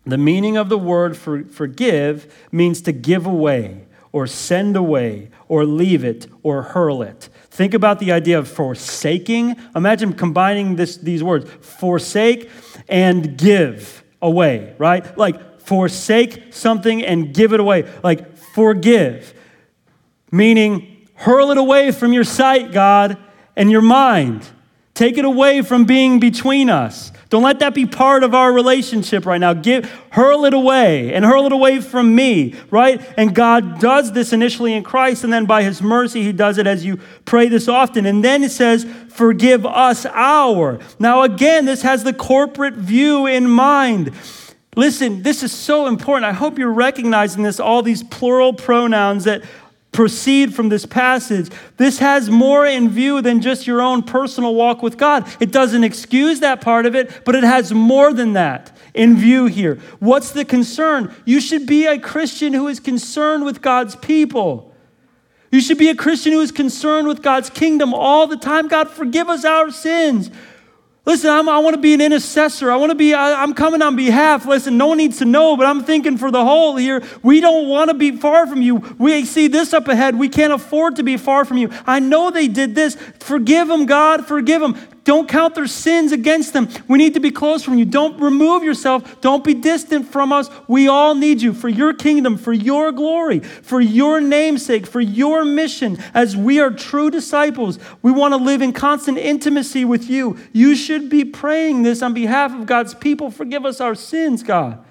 The meaning of the word for, forgive means to give away, or send away, or leave it, or hurl it. Think about the idea of forsaking. Imagine combining this, these words forsake and give away, right? Like forsake something and give it away. Like forgive, meaning hurl it away from your sight, God, and your mind. Take it away from being between us. Don't let that be part of our relationship right now. Give, hurl it away and hurl it away from me, right? And God does this initially in Christ, and then by His mercy, He does it as you pray this often. And then it says, Forgive us our. Now, again, this has the corporate view in mind. Listen, this is so important. I hope you're recognizing this, all these plural pronouns that proceed from this passage. This has more in view than just your own personal walk with God. It doesn't excuse that part of it, but it has more than that in view here. What's the concern? You should be a Christian who is concerned with God's people. You should be a Christian who is concerned with God's kingdom all the time. God, forgive us our sins. Listen, I'm, i want to be an intercessor. I want to be, I, I'm coming on behalf. Listen, no one needs to know, but I'm thinking for the whole here. We don't want to be far from you. We see this up ahead. We can't afford to be far from you. I know they did this. Forgive them, God. Forgive them. Don't count their sins against them. We need to be close from you. Don't remove yourself. Don't be distant from us. We all need you for your kingdom, for your glory, for your namesake, for your mission. As we are true disciples, we want to live in constant intimacy with you. You should be praying this on behalf of God's people. Forgive us our sins, God.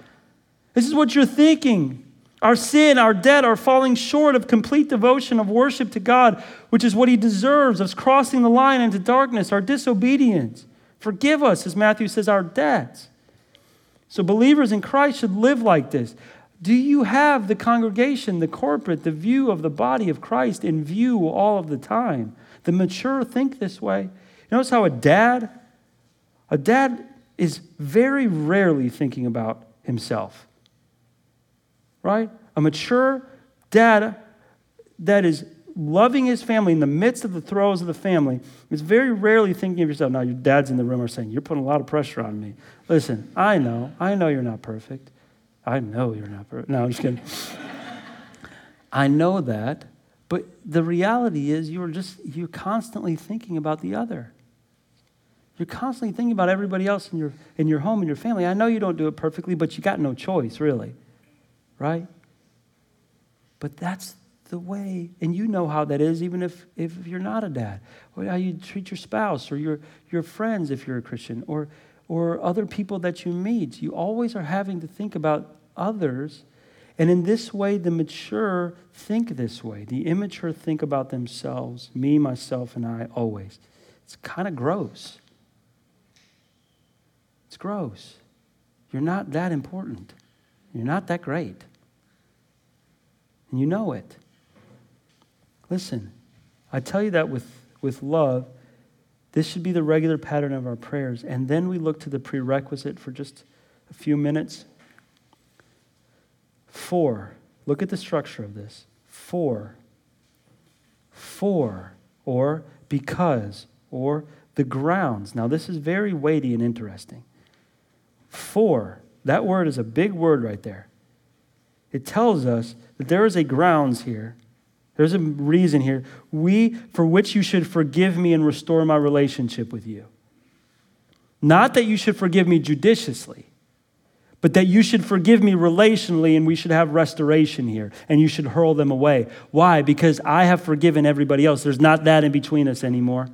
This is what you're thinking. Our sin, our debt, our falling short of complete devotion of worship to God, which is what He deserves, us crossing the line into darkness, our disobedience. Forgive us, as Matthew says, our debts. So believers in Christ should live like this. Do you have the congregation, the corporate, the view of the body of Christ in view all of the time? The mature think this way. Notice how a dad, a dad is very rarely thinking about himself right? A mature dad that is loving his family in the midst of the throes of the family is very rarely thinking of yourself. Now, your dad's in the room are saying, You're putting a lot of pressure on me. Listen, I know. I know you're not perfect. I know you're not perfect. No, I'm just kidding. I know that. But the reality is you're just, you're constantly thinking about the other. You're constantly thinking about everybody else in your, in your home and your family. I know you don't do it perfectly, but you got no choice, really right? But that's the way, and you know how that is, even if, if you're not a dad, or how you treat your spouse or your, your friends if you're a Christian, or, or other people that you meet. You always are having to think about others. And in this way, the mature think this way. The immature think about themselves, me, myself, and I, always. It's kind of gross. It's gross. You're not that important. You're not that great. And you know it. Listen, I tell you that with, with love. This should be the regular pattern of our prayers. And then we look to the prerequisite for just a few minutes. Four, Look at the structure of this. For, for, or because, or the grounds. Now, this is very weighty and interesting. For, that word is a big word right there. It tells us that there is a grounds here. There's a reason here. We, for which you should forgive me and restore my relationship with you. Not that you should forgive me judiciously, but that you should forgive me relationally and we should have restoration here and you should hurl them away. Why? Because I have forgiven everybody else. There's not that in between us anymore.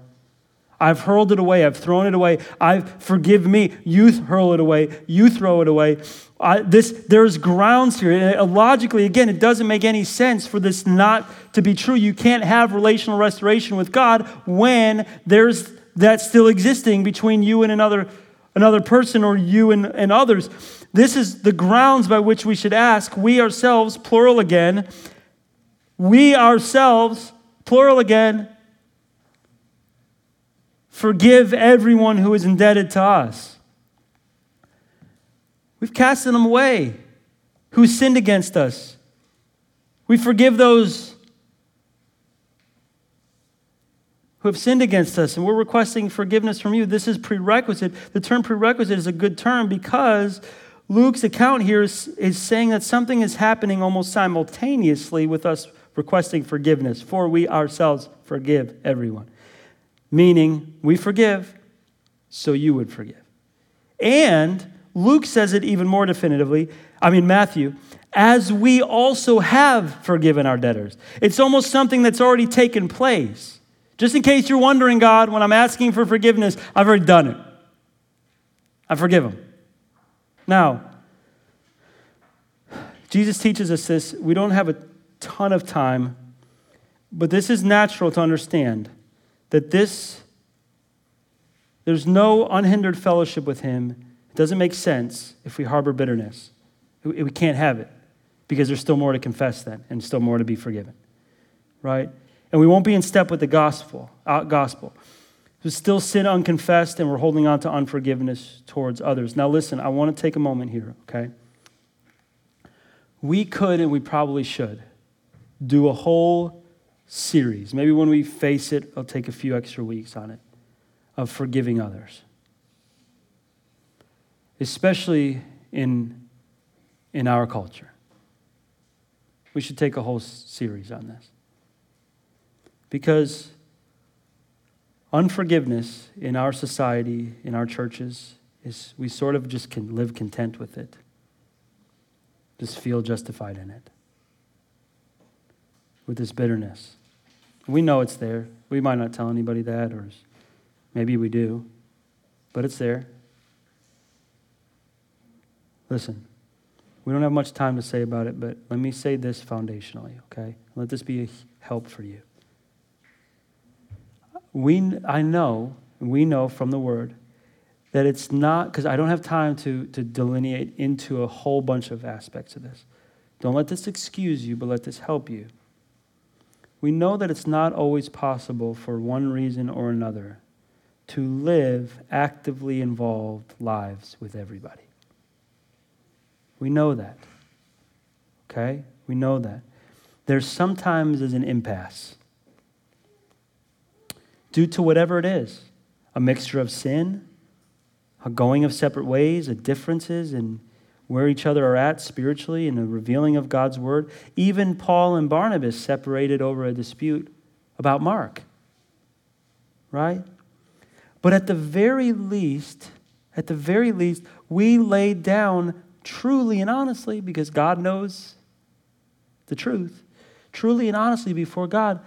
I've hurled it away. I've thrown it away. I've forgive me. You hurl it away. You throw it away. I, this there's grounds here. And uh, logically, again, it doesn't make any sense for this not to be true. You can't have relational restoration with God when there's that still existing between you and another another person or you and, and others. This is the grounds by which we should ask. We ourselves, plural again, we ourselves, plural again, forgive everyone who is indebted to us. We've casted them away who sinned against us. We forgive those who have sinned against us, and we're requesting forgiveness from you. This is prerequisite. The term prerequisite is a good term because Luke's account here is, is saying that something is happening almost simultaneously with us requesting forgiveness, for we ourselves forgive everyone. Meaning, we forgive, so you would forgive. And Luke says it even more definitively. I mean, Matthew, as we also have forgiven our debtors. It's almost something that's already taken place. Just in case you're wondering, God, when I'm asking for forgiveness, I've already done it. I forgive them. Now, Jesus teaches us this. We don't have a ton of time, but this is natural to understand that this, there's no unhindered fellowship with Him. It doesn't make sense if we harbor bitterness. We can't have it because there's still more to confess then and still more to be forgiven, right? And we won't be in step with the gospel. Uh, gospel. There's still sin unconfessed, and we're holding on to unforgiveness towards others. Now, listen, I want to take a moment here, okay? We could, and we probably should, do a whole series. Maybe when we face it, I'll take a few extra weeks on it, of forgiving others. Especially in, in our culture. We should take a whole series on this. Because Unforgiveness in our society, in our churches, is we sort of just can live content with it, just feel justified in it. With this bitterness. We know it's there. We might not tell anybody that, or maybe we do, but it's there. Listen, we don't have much time to say about it, but let me say this foundationally, okay? Let this be a help for you we, I know, we know from the word that it's not, because I don't have time to, to delineate into a whole bunch of aspects of this. Don't let this excuse you, but let this help you. We know that it's not always possible for one reason or another to live actively involved lives with everybody. We know that. Okay? We know that. There's sometimes as an impasse due to whatever it is a mixture of sin, a going of separate ways, a differences in where each other are at spiritually, in the revealing of God's word. Even Paul and Barnabas separated over a dispute about Mark. Right? But at the very least, at the very least, we laid down truly and honestly, because God knows the truth, truly and honestly before God,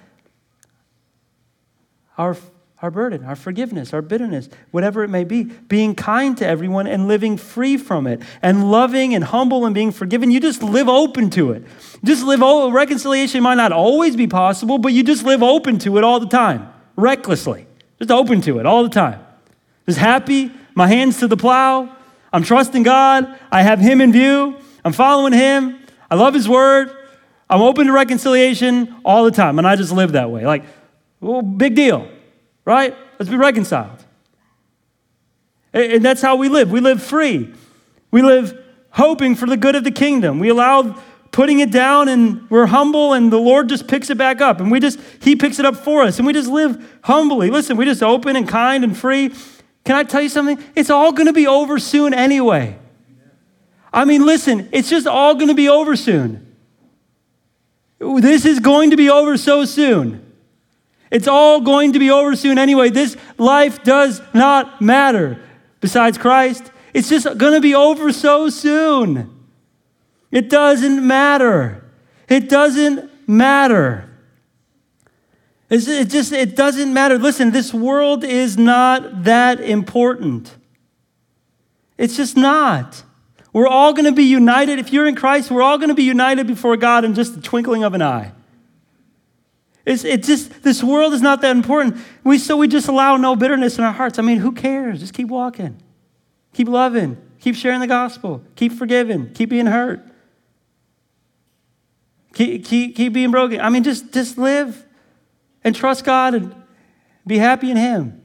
our, our burden, our forgiveness, our bitterness, whatever it may be, being kind to everyone and living free from it, and loving and humble and being forgiven. You just live open to it. Just live, oh, reconciliation might not always be possible, but you just live open to it all the time, recklessly. Just open to it all the time. Just happy, my hands to the plow. I'm trusting God. I have Him in view. I'm following Him. I love His word. I'm open to reconciliation all the time. And I just live that way. Like, well, big deal, right? Let's be reconciled. And that's how we live. We live free. We live hoping for the good of the kingdom. We allow putting it down and we're humble and the Lord just picks it back up and we just, He picks it up for us and we just live humbly. Listen, we just open and kind and free. Can I tell you something? It's all going to be over soon anyway. I mean, listen, it's just all going to be over soon. This is going to be over so soon. It's all going to be over soon anyway. This life does not matter besides Christ. It's just going to be over so soon. It doesn't matter. It doesn't matter. It's, it just it doesn't matter. Listen, this world is not that important. It's just not. We're all going to be united. If you're in Christ, we're all going to be united before God in just the twinkling of an eye. It's, it just this world is not that important. We so we just allow no bitterness in our hearts. I mean, who cares? Just keep walking. Keep loving. Keep sharing the gospel. Keep forgiving. Keep being hurt. Keep, keep, keep being broken. I mean, just, just live and trust God and be happy in Him.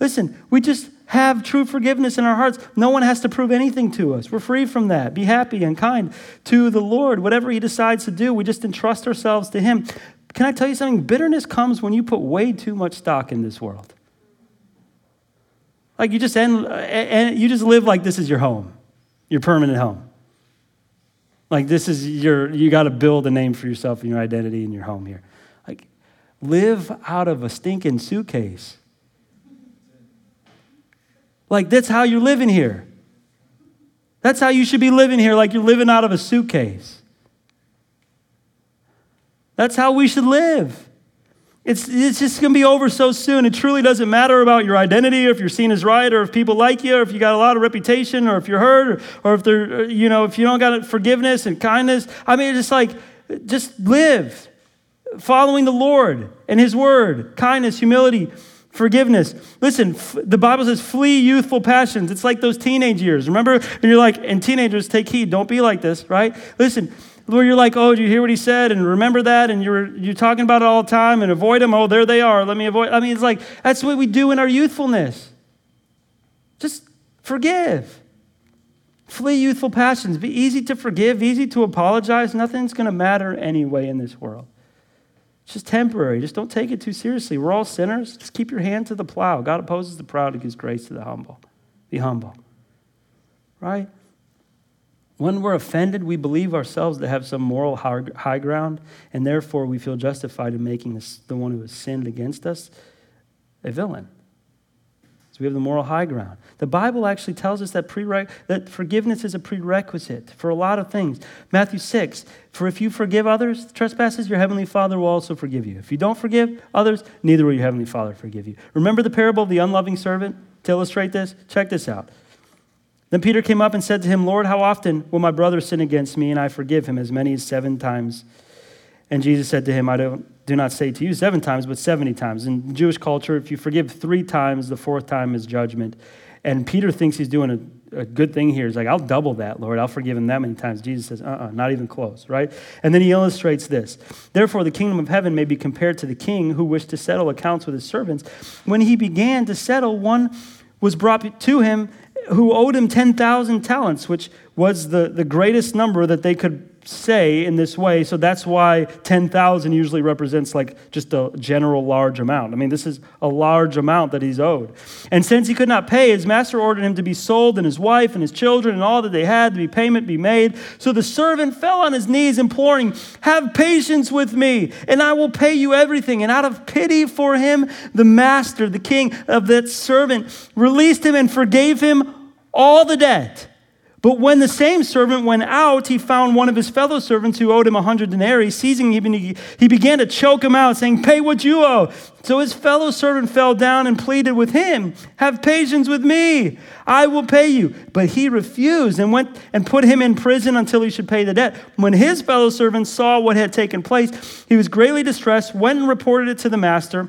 Listen, we just have true forgiveness in our hearts. No one has to prove anything to us. We're free from that. Be happy and kind to the Lord. Whatever He decides to do, we just entrust ourselves to Him. Can I tell you something? Bitterness comes when you put way too much stock in this world. Like you just end, and you just live like this is your home, your permanent home. Like this is your, you got to build a name for yourself and your identity and your home here. Like live out of a stinking suitcase. Like that's how you're living here. That's how you should be living here, like you're living out of a suitcase. That's how we should live. It's, it's just going to be over so soon. It truly doesn't matter about your identity or if you're seen as right or if people like you or if you got a lot of reputation or if you're hurt or, or if they're, uh, you know, if you don't got forgiveness and kindness. I mean, it's just like, just live following the Lord and His word, kindness, humility, forgiveness. Listen, f- the Bible says, flee youthful passions. It's like those teenage years. Remember? And you're like, and teenagers, take heed. Don't be like this, right? Listen, where you're like, oh, do you hear what he said? And remember that? And you're, you're talking about it all the time and avoid them. Oh, there they are. Let me avoid. I mean, it's like, that's what we do in our youthfulness. Just forgive. Flee youthful passions. Be easy to forgive, easy to apologize. Nothing's going to matter anyway in this world. It's just temporary. Just don't take it too seriously. We're all sinners. Just keep your hand to the plow. God opposes the proud and gives grace to the humble. Be humble. Right? When we're offended, we believe ourselves to have some moral high ground, and therefore we feel justified in making the one who has sinned against us a villain. So we have the moral high ground. The Bible actually tells us that, prere- that forgiveness is a prerequisite for a lot of things. Matthew 6 For if you forgive others trespasses, your heavenly Father will also forgive you. If you don't forgive others, neither will your heavenly Father forgive you. Remember the parable of the unloving servant? To illustrate this, check this out. Then Peter came up and said to him, Lord, how often will my brother sin against me and I forgive him? As many as seven times. And Jesus said to him, I don't, do not say to you seven times, but 70 times. In Jewish culture, if you forgive three times, the fourth time is judgment. And Peter thinks he's doing a, a good thing here. He's like, I'll double that, Lord. I'll forgive him that many times. Jesus says, uh uh-uh, uh not even close, right? And then he illustrates this. Therefore, the kingdom of heaven may be compared to the king who wished to settle accounts with his servants. When he began to settle, one was brought to him who owed him 10,000 talents, which was the, the greatest number that they could say in this way. So that's why 10,000 usually represents like just a general large amount. I mean, this is a large amount that he's owed. And since he could not pay, his master ordered him to be sold and his wife and his children and all that they had to be payment be made. So the servant fell on his knees imploring, "Have patience with me, and I will pay you everything." And out of pity for him, the master, the king of that servant, released him and forgave him all the debt. But when the same servant went out, he found one of his fellow servants who owed him a hundred denarii. Seizing him, he began to choke him out, saying, Pay what you owe. So his fellow servant fell down and pleaded with him, Have patience with me, I will pay you. But he refused and went and put him in prison until he should pay the debt. When his fellow servant saw what had taken place, he was greatly distressed, went and reported it to the master.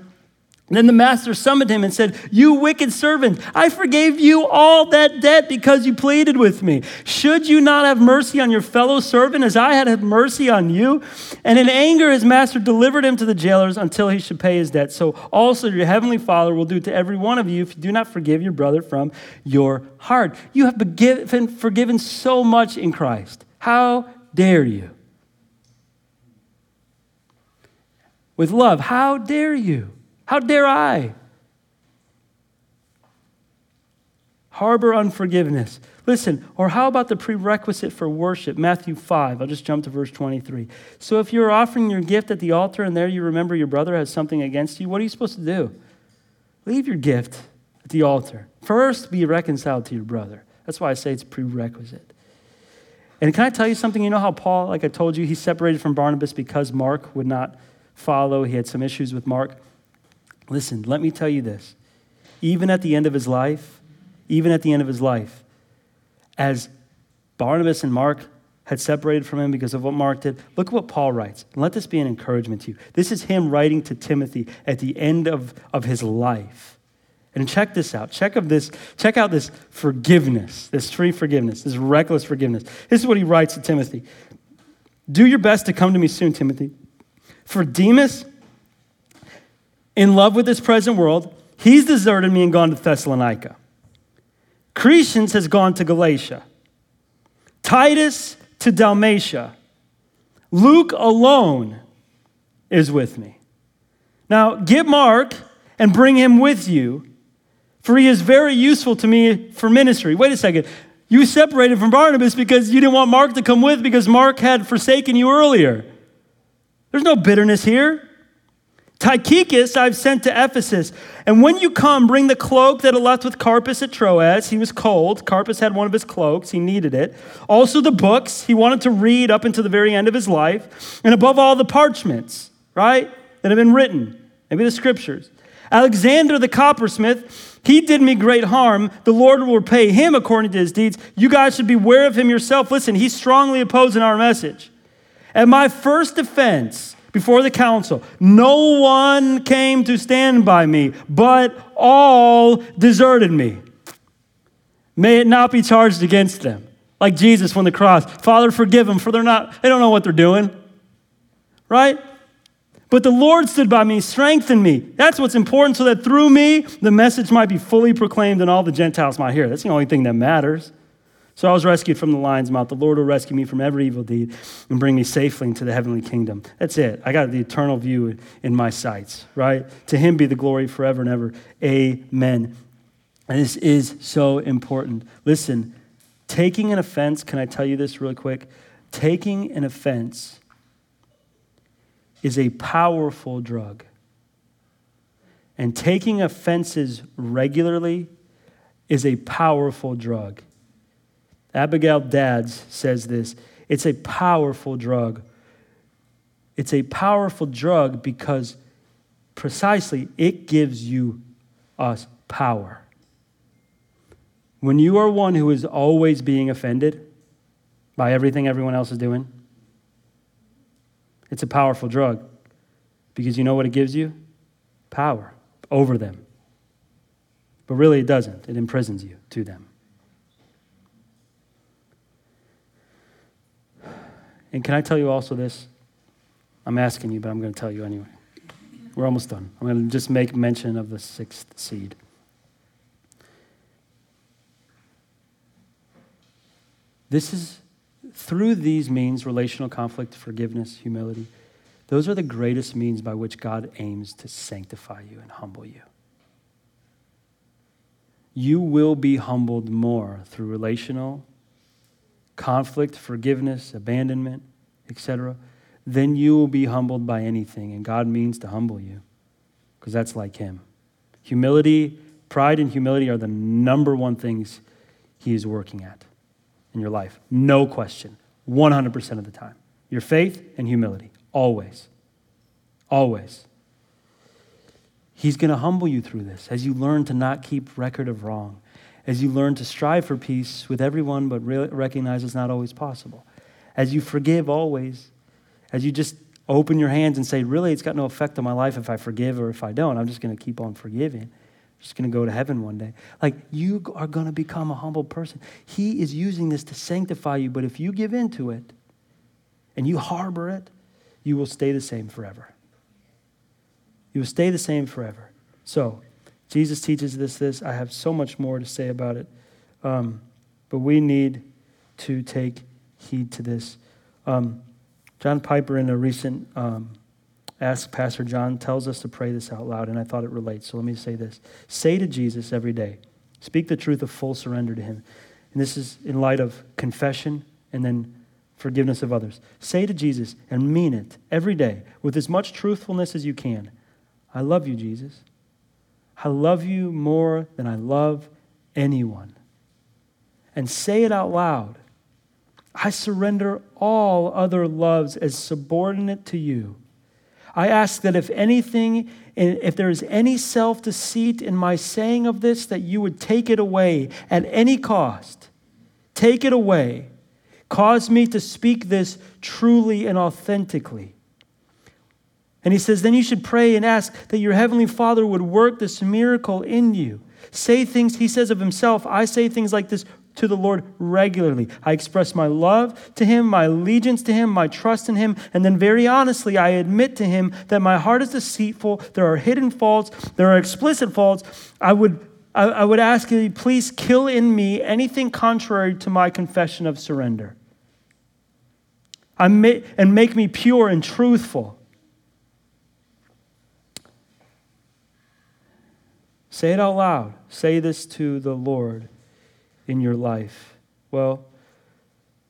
Then the master summoned him and said, You wicked servant, I forgave you all that debt because you pleaded with me. Should you not have mercy on your fellow servant as I had had mercy on you? And in anger, his master delivered him to the jailers until he should pay his debt. So also your heavenly Father will do to every one of you if you do not forgive your brother from your heart. You have been forgiven so much in Christ. How dare you? With love, how dare you? How dare I? Harbor unforgiveness. Listen, or how about the prerequisite for worship? Matthew 5. I'll just jump to verse 23. So if you're offering your gift at the altar and there you remember your brother has something against you, what are you supposed to do? Leave your gift at the altar. First, be reconciled to your brother. That's why I say it's prerequisite. And can I tell you something? You know how Paul, like I told you, he separated from Barnabas because Mark would not follow. He had some issues with Mark. Listen, let me tell you this. Even at the end of his life, even at the end of his life, as Barnabas and Mark had separated from him because of what Mark did, look at what Paul writes. And let this be an encouragement to you. This is him writing to Timothy at the end of, of his life. And check this out. Check of this, check out this forgiveness, this free forgiveness, this reckless forgiveness. This is what he writes to Timothy. Do your best to come to me soon, Timothy. For Demas, in love with this present world, he's deserted me and gone to Thessalonica. Crescens has gone to Galatia. Titus to Dalmatia. Luke alone is with me. Now, get Mark and bring him with you, for he is very useful to me for ministry. Wait a second. You separated from Barnabas because you didn't want Mark to come with because Mark had forsaken you earlier. There's no bitterness here. Tychicus I've sent to Ephesus. And when you come, bring the cloak that I left with Carpus at Troas. He was cold. Carpus had one of his cloaks, he needed it. Also, the books he wanted to read up until the very end of his life. And above all, the parchments, right, that have been written, maybe the scriptures. Alexander the coppersmith, he did me great harm. The Lord will repay him according to his deeds. You guys should beware of him yourself. Listen, he's strongly opposing our message. At my first defense, before the council. No one came to stand by me, but all deserted me. May it not be charged against them. Like Jesus on the cross. Father, forgive them, for they're not, they don't know what they're doing. Right? But the Lord stood by me, strengthened me. That's what's important, so that through me, the message might be fully proclaimed and all the Gentiles might hear. That's the only thing that matters. So I was rescued from the lion's mouth. The Lord will rescue me from every evil deed and bring me safely into the heavenly kingdom. That's it. I got the eternal view in my sights, right? To him be the glory forever and ever. Amen. And this is so important. Listen, taking an offense, can I tell you this really quick? Taking an offense is a powerful drug. And taking offenses regularly is a powerful drug. Abigail Dodds says this it's a powerful drug. It's a powerful drug because precisely it gives you us power. When you are one who is always being offended by everything everyone else is doing, it's a powerful drug because you know what it gives you? Power over them. But really, it doesn't, it imprisons you to them. And can I tell you also this? I'm asking you, but I'm going to tell you anyway. We're almost done. I'm going to just make mention of the sixth seed. This is through these means relational conflict, forgiveness, humility. Those are the greatest means by which God aims to sanctify you and humble you. You will be humbled more through relational conflict, forgiveness, abandonment, etc., then you will be humbled by anything. And God means to humble you because that's like Him. Humility, pride, and humility are the number one things He is working at in your life. No question. 100% of the time. Your faith and humility. Always. Always. He's going to humble you through this as you learn to not keep record of wrong as you learn to strive for peace with everyone, but re- recognize it's not always possible. As you forgive always, as you just open your hands and say, really, it's got no effect on my life if I forgive or if I don't. I'm just going to keep on forgiving. I'm just going to go to heaven one day. Like, you are going to become a humble person. He is using this to sanctify you, but if you give in to it and you harbor it, you will stay the same forever. You will stay the same forever. So, Jesus teaches this, this. I have so much more to say about it. Um, but we need to take heed to this. Um, John Piper, in a recent um, Ask Pastor John, tells us to pray this out loud, and I thought it relates. So let me say this Say to Jesus every day, speak the truth of full surrender to Him. And this is in light of confession and then forgiveness of others. Say to Jesus and mean it every day with as much truthfulness as you can I love you, Jesus. I love you more than I love anyone. And say it out loud. I surrender all other loves as subordinate to you. I ask that if anything, if there is any self deceit in my saying of this, that you would take it away at any cost. Take it away. Cause me to speak this truly and authentically. And he says, then you should pray and ask that your heavenly Father would work this miracle in you. Say things, he says of himself, I say things like this to the Lord regularly. I express my love to him, my allegiance to him, my trust in him, and then very honestly, I admit to him that my heart is deceitful, there are hidden faults, there are explicit faults. I would I, would ask you, please kill in me anything contrary to my confession of surrender. I may, and make me pure and truthful. Say it out loud. Say this to the Lord in your life. Well,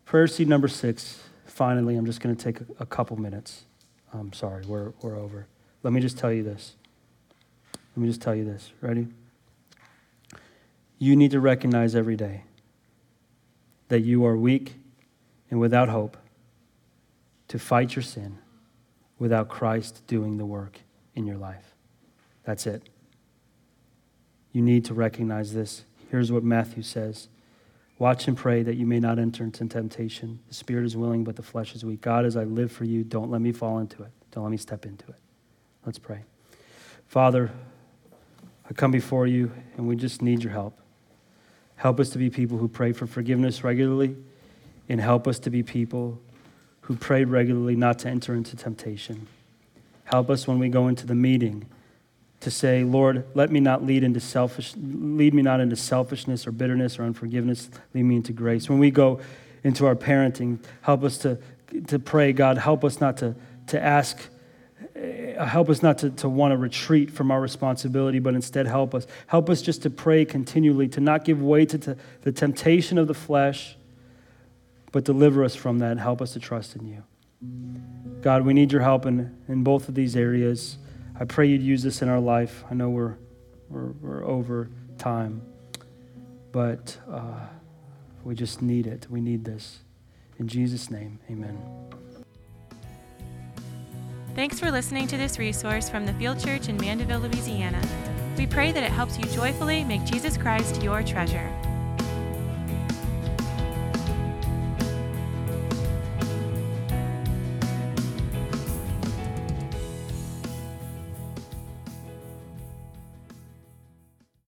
prayer seed number six, finally, I'm just going to take a, couple minutes. I'm sorry, we're, we're over. Let me just tell you this. Let me just tell you this. Ready? You need to recognize every day that you are weak and without hope to fight your sin without Christ doing the work in your life. That's it. You need to recognize this. Here's what Matthew says Watch and pray that you may not enter into temptation. The spirit is willing, but the flesh is weak. God, as I live for you, don't let me fall into it. Don't let me step into it. Let's pray. Father, I come before you, and we just need your help. Help us to be people who pray for forgiveness regularly, and help us to be people who pray regularly not to enter into temptation. Help us when we go into the meeting to say, Lord, let me not lead into selfish, lead me not into selfishness or bitterness or unforgiveness. Lead me into grace. When we go into our parenting, help us to, to pray, God, help us not to, to ask, uh, help us not to, to want to retreat from our responsibility, but instead help us. Help us just to pray continually, to not give way to, to the temptation of the flesh, but deliver us from that help us to trust in you. God, we need your help in, in both of these areas. I pray you'd use this in our life. I know we're, we're, we're over time, but uh, we just need it. We need this. In Jesus' name, amen. Thanks for listening to this resource from the Field Church in Mandeville, Louisiana. We pray that it helps you joyfully make Jesus Christ your treasure.